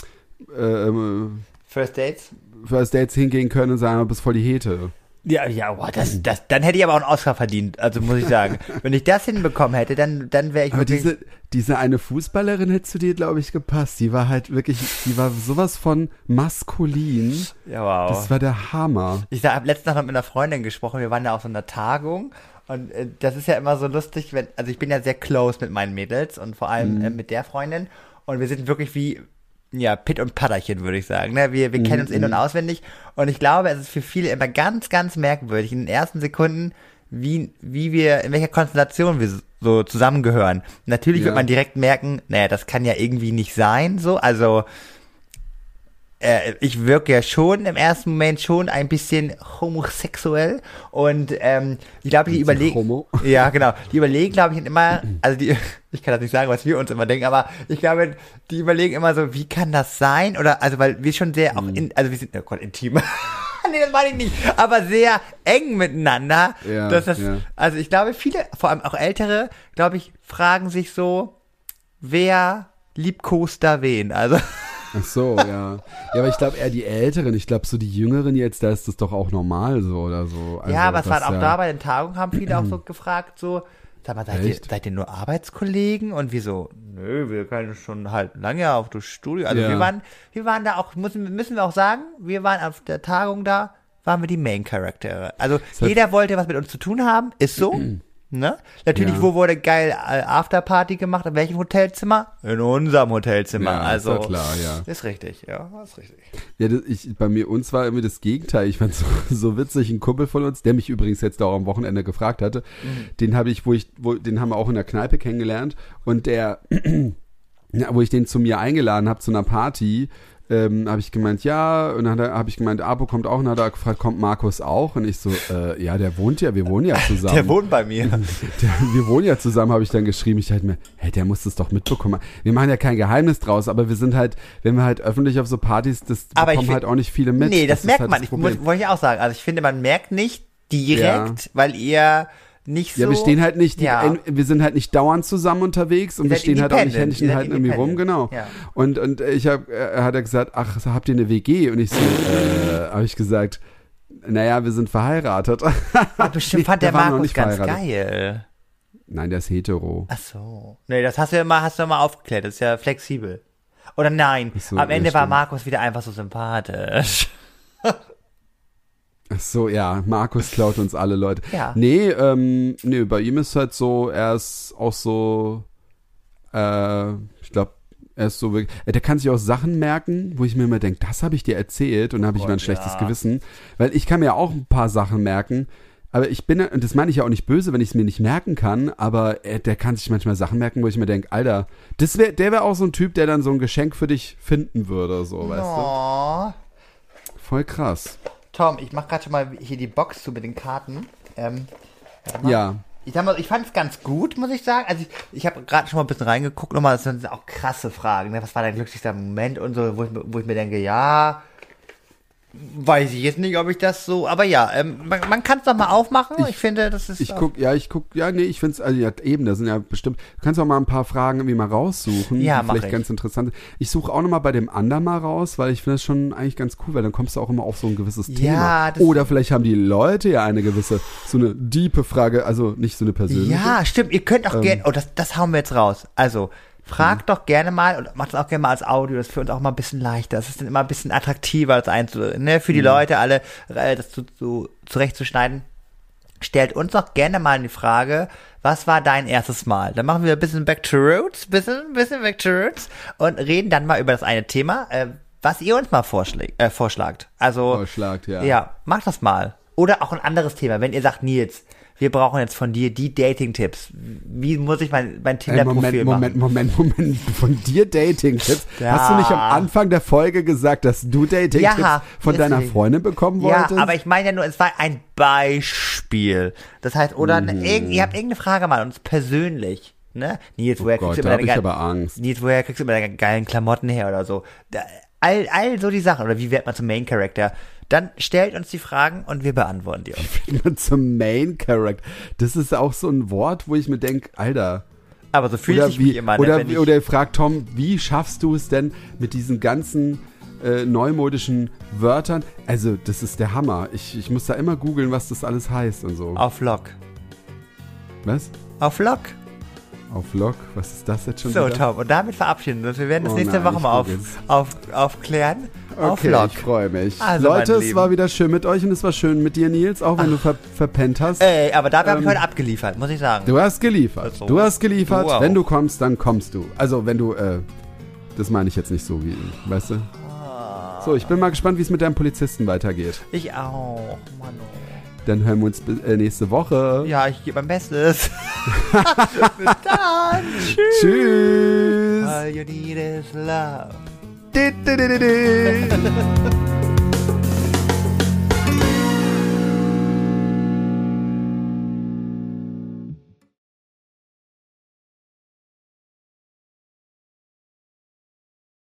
ähm, First Dates? First Dates hingehen können und sagen, du bist voll die Hete. Ja, ja, boah, das, das, dann hätte ich aber auch einen Oscar verdient, also muss ich sagen. Wenn ich das hinbekommen hätte, dann, dann wäre ich Aber wirklich, diese, diese eine Fußballerin hätte zu dir, glaube ich, gepasst. Die war halt wirklich, die war sowas von maskulin. ja, wow. Das war der Hammer. Ich habe letztens noch mit einer Freundin gesprochen, wir waren da auf so einer Tagung und äh, das ist ja immer so lustig, wenn, also ich bin ja sehr close mit meinen Mädels und vor allem äh, mit der Freundin und wir sind wirklich wie, ja, Pitt und Patterchen, würde ich sagen. Ne? Wir, wir kennen uns in- und auswendig und ich glaube, es ist für viele immer ganz, ganz merkwürdig in den ersten Sekunden, wie, wie wir, in welcher Konstellation wir so zusammengehören. Natürlich Ja. wird man direkt merken, naja, das kann ja irgendwie nicht sein, so, also äh, ich wirke ja schon im ersten Moment schon ein bisschen homosexuell und ähm, ich glaube, die überlegen, <laughs> ja genau, die überlegen, glaube ich, immer, also die, <laughs> ich kann das nicht sagen, was wir uns immer denken, aber ich glaube, die überlegen immer so, wie kann das sein? Oder also, weil wir schon sehr auch Mhm. in, also wir sind, oh Gott, intim. <laughs> nee, das meine ich nicht, aber sehr eng miteinander. Ja, dass das, ja. Also ich glaube, viele, vor allem auch Ältere, glaube ich, fragen sich so, wer liebkost da wen? Also Ach so, ja. Ja, aber ich glaube eher die Älteren. Ich glaube so die Jüngeren jetzt, da ist das doch auch normal so oder so. Also, ja, aber es waren auch ja, da bei den Tagungen, haben viele auch so <clears throat> gefragt, so, sag mal, seid ihr, seid ihr nur Arbeitskollegen? Und wir so, nö, wir können schon halt lange auf das Studio. Also Ja. wir waren, wir waren da auch, müssen, müssen wir auch sagen, wir waren auf der Tagung da, waren wir die Main-Charaktere. Also hat- jeder wollte was mit uns zu tun haben, ist so. <clears throat> Ne? Natürlich, Ja. wo wurde geil äh, Afterparty gemacht? In welchem Hotelzimmer? In unserem Hotelzimmer. Ja, also ist klar, ja. Ist richtig, ja, ist richtig. Ja, das, ich, bei mir, uns war irgendwie das Gegenteil. Ich fand so, so witzig, ein Kumpel von uns, der mich übrigens jetzt auch am Wochenende gefragt hatte, den habe ich, wo ich, wo, den haben wir auch in der Kneipe kennengelernt und der, <clears throat> wo ich den zu mir eingeladen habe zu einer Party, ähm, habe ich gemeint, ja, und dann habe ich gemeint, Abo kommt auch, und dann hat er gefragt, kommt Markus auch? Und ich so, äh, ja, der wohnt ja, wir wohnen ja <laughs> zusammen. Der wohnt bei mir. <laughs> Der, wir wohnen ja zusammen, habe ich dann geschrieben. Ich dachte mir, hey, der muss das doch mitbekommen. Wir machen ja kein Geheimnis draus, aber wir sind halt, wenn wir halt öffentlich auf so Partys, das Aber bekommen halt auch nicht viele mit. nee, das, ist merkt halt man. das Ich muss, wollte ich auch sagen. Also ich finde, man merkt nicht direkt, weil ihr nicht so. ja, wir stehen halt nicht, die, Ja. wir sind halt nicht dauernd zusammen unterwegs und wir stehen halt auch nicht. Händchen halten irgendwie rum, genau. Ja. Und, und ich hab, äh, hat er gesagt, ach, habt ihr eine WG? Und ich so, äh, habe ich gesagt, naja, wir sind verheiratet. Aber bestimmt <laughs> fand der Markus nicht ganz geil. Nein, der ist hetero. Ach so. Nee, das hast du ja immer, hast du immer aufgeklärt. Das ist ja flexibel. Oder nein, so, am ja, Ende war. Markus wieder einfach so sympathisch. <laughs> Ach so, ja, Markus klaut uns alle Leute. Ja. Nee, ähm, nee, bei ihm ist halt so, er ist auch so, äh, ich glaube, er ist so wirklich, äh, der kann sich auch Sachen merken, wo ich mir immer denke, das habe ich dir erzählt und dann habe ich immer ein schlechtes ja. Gewissen, weil ich kann mir auch ein paar Sachen merken, aber ich bin, und das meine ich ja auch nicht böse, wenn ich es mir nicht merken kann, aber er, der kann sich manchmal Sachen merken, wo ich mir denke, Alter, das wär, der wäre auch so ein Typ, der dann so ein Geschenk für dich finden würde, so, weißt Oh. du? Voll krass. Tom, ich mach gerade schon mal hier die Box zu mit den Karten. Ähm. Ja. Ich sag mal, ich fand es ganz gut, muss ich sagen. Also ich, ich habe gerade schon mal ein bisschen reingeguckt, nochmal, das sind auch krasse Fragen. Ne? Was war dein glücklichster Moment und so, wo ich, wo ich mir denke, ja, weiß ich jetzt nicht, ob ich das so, aber ja, ähm, man, man kann es doch mal aufmachen. Ich, finde, das ist Ich guck, ja, ich guck, ja, nee, ich find's, also ja, eben, da sind ja bestimmt, du kannst auch mal ein paar Fragen irgendwie mal raussuchen, Ja, mach vielleicht ich. ganz interessant. Ich suche auch nochmal bei dem anderen mal raus, weil ich finde das schon eigentlich ganz cool, weil dann kommst du auch immer auf so ein gewisses Ja, Thema. das- Oder vielleicht haben die Leute ja eine gewisse, so eine diepe Frage, also nicht so eine persönliche. Ja, stimmt. Ihr könnt auch Ähm. gerne, oh, das, das hauen wir jetzt raus. Also, fragt Mhm. doch gerne mal und macht es auch gerne mal als Audio. Das ist für uns auch mal ein bisschen leichter. Das ist dann immer ein bisschen attraktiver, das einzu, ne, für die Mhm. Leute alle, äh, das zu, zu, zurechtzuschneiden. Stellt uns doch gerne mal die Frage, was war dein erstes Mal? Dann machen wir ein bisschen Back to Roots, bisschen, bisschen Back to Roots und reden dann mal über das eine Thema, äh, was ihr uns mal vorschlägt, äh, vorschlagt. Also, Vorschlagt, ja. ja, macht das mal. Oder auch ein anderes Thema, wenn ihr sagt, Nils, wir brauchen jetzt von dir die Dating-Tipps. Wie muss ich mein, mein Tinder-Profil Moment, machen? Moment, Moment, Moment. Von dir Dating-Tipps? <laughs> Ja. Hast du nicht am Anfang der Folge gesagt, dass du Dating-Tipps Ja, von deiner. Freundin bekommen Ja, wolltest? aber ich meine ja nur, es war ein Beispiel. Das heißt, oder Mhm. irgend, ihr habt irgendeine Frage mal uns persönlich. Ne? Nils, woher Oh Gott, kriegst du immer deine. Nils, woher kriegst du immer deine geilen Klamotten her oder so? All, all so die Sachen. Oder wie wird man zum Main Character? Dann stellt uns die Fragen und wir beantworten die. uns. zum Main Character. Das ist auch so ein Wort, wo ich mir denke, Alter. Aber so fühlt sich wie, mich immer. ne, oder, wenn ich- oder fragt Tom, wie schaffst du es denn mit diesen ganzen äh, neumodischen Wörtern? Also, das ist der Hammer. Ich, ich muss da immer googeln, was das alles heißt und so. auf Lock. Was? Auf Lock. Auf Log? Was ist das jetzt schon So, wieder? Tom, und damit verabschieden wir uns. Wir werden das Oh nächste nein, Woche mal auf, auf, aufklären. Okay, ich freue mich. Also, Leute, es war wieder schön mit euch und es war schön mit dir, Nils, auch wenn du ver verpennt hast. Ey, aber dafür habe ich Ähm, heute abgeliefert, muss ich sagen. Du hast geliefert. Also, du hast geliefert. du wenn du kommst, dann kommst du. Also, wenn du, äh, das meine ich jetzt nicht so wie, weißt du? So, ich bin mal gespannt, wie es mit deinem Polizisten weitergeht. Ich auch, Mann. Dann hören wir uns äh, nächste Woche. Ja, ich gebe mein Bestes. <laughs> Bis dann. Tschüss. Tschüss. All you need is love. Did-da-da-da-da. <laughs>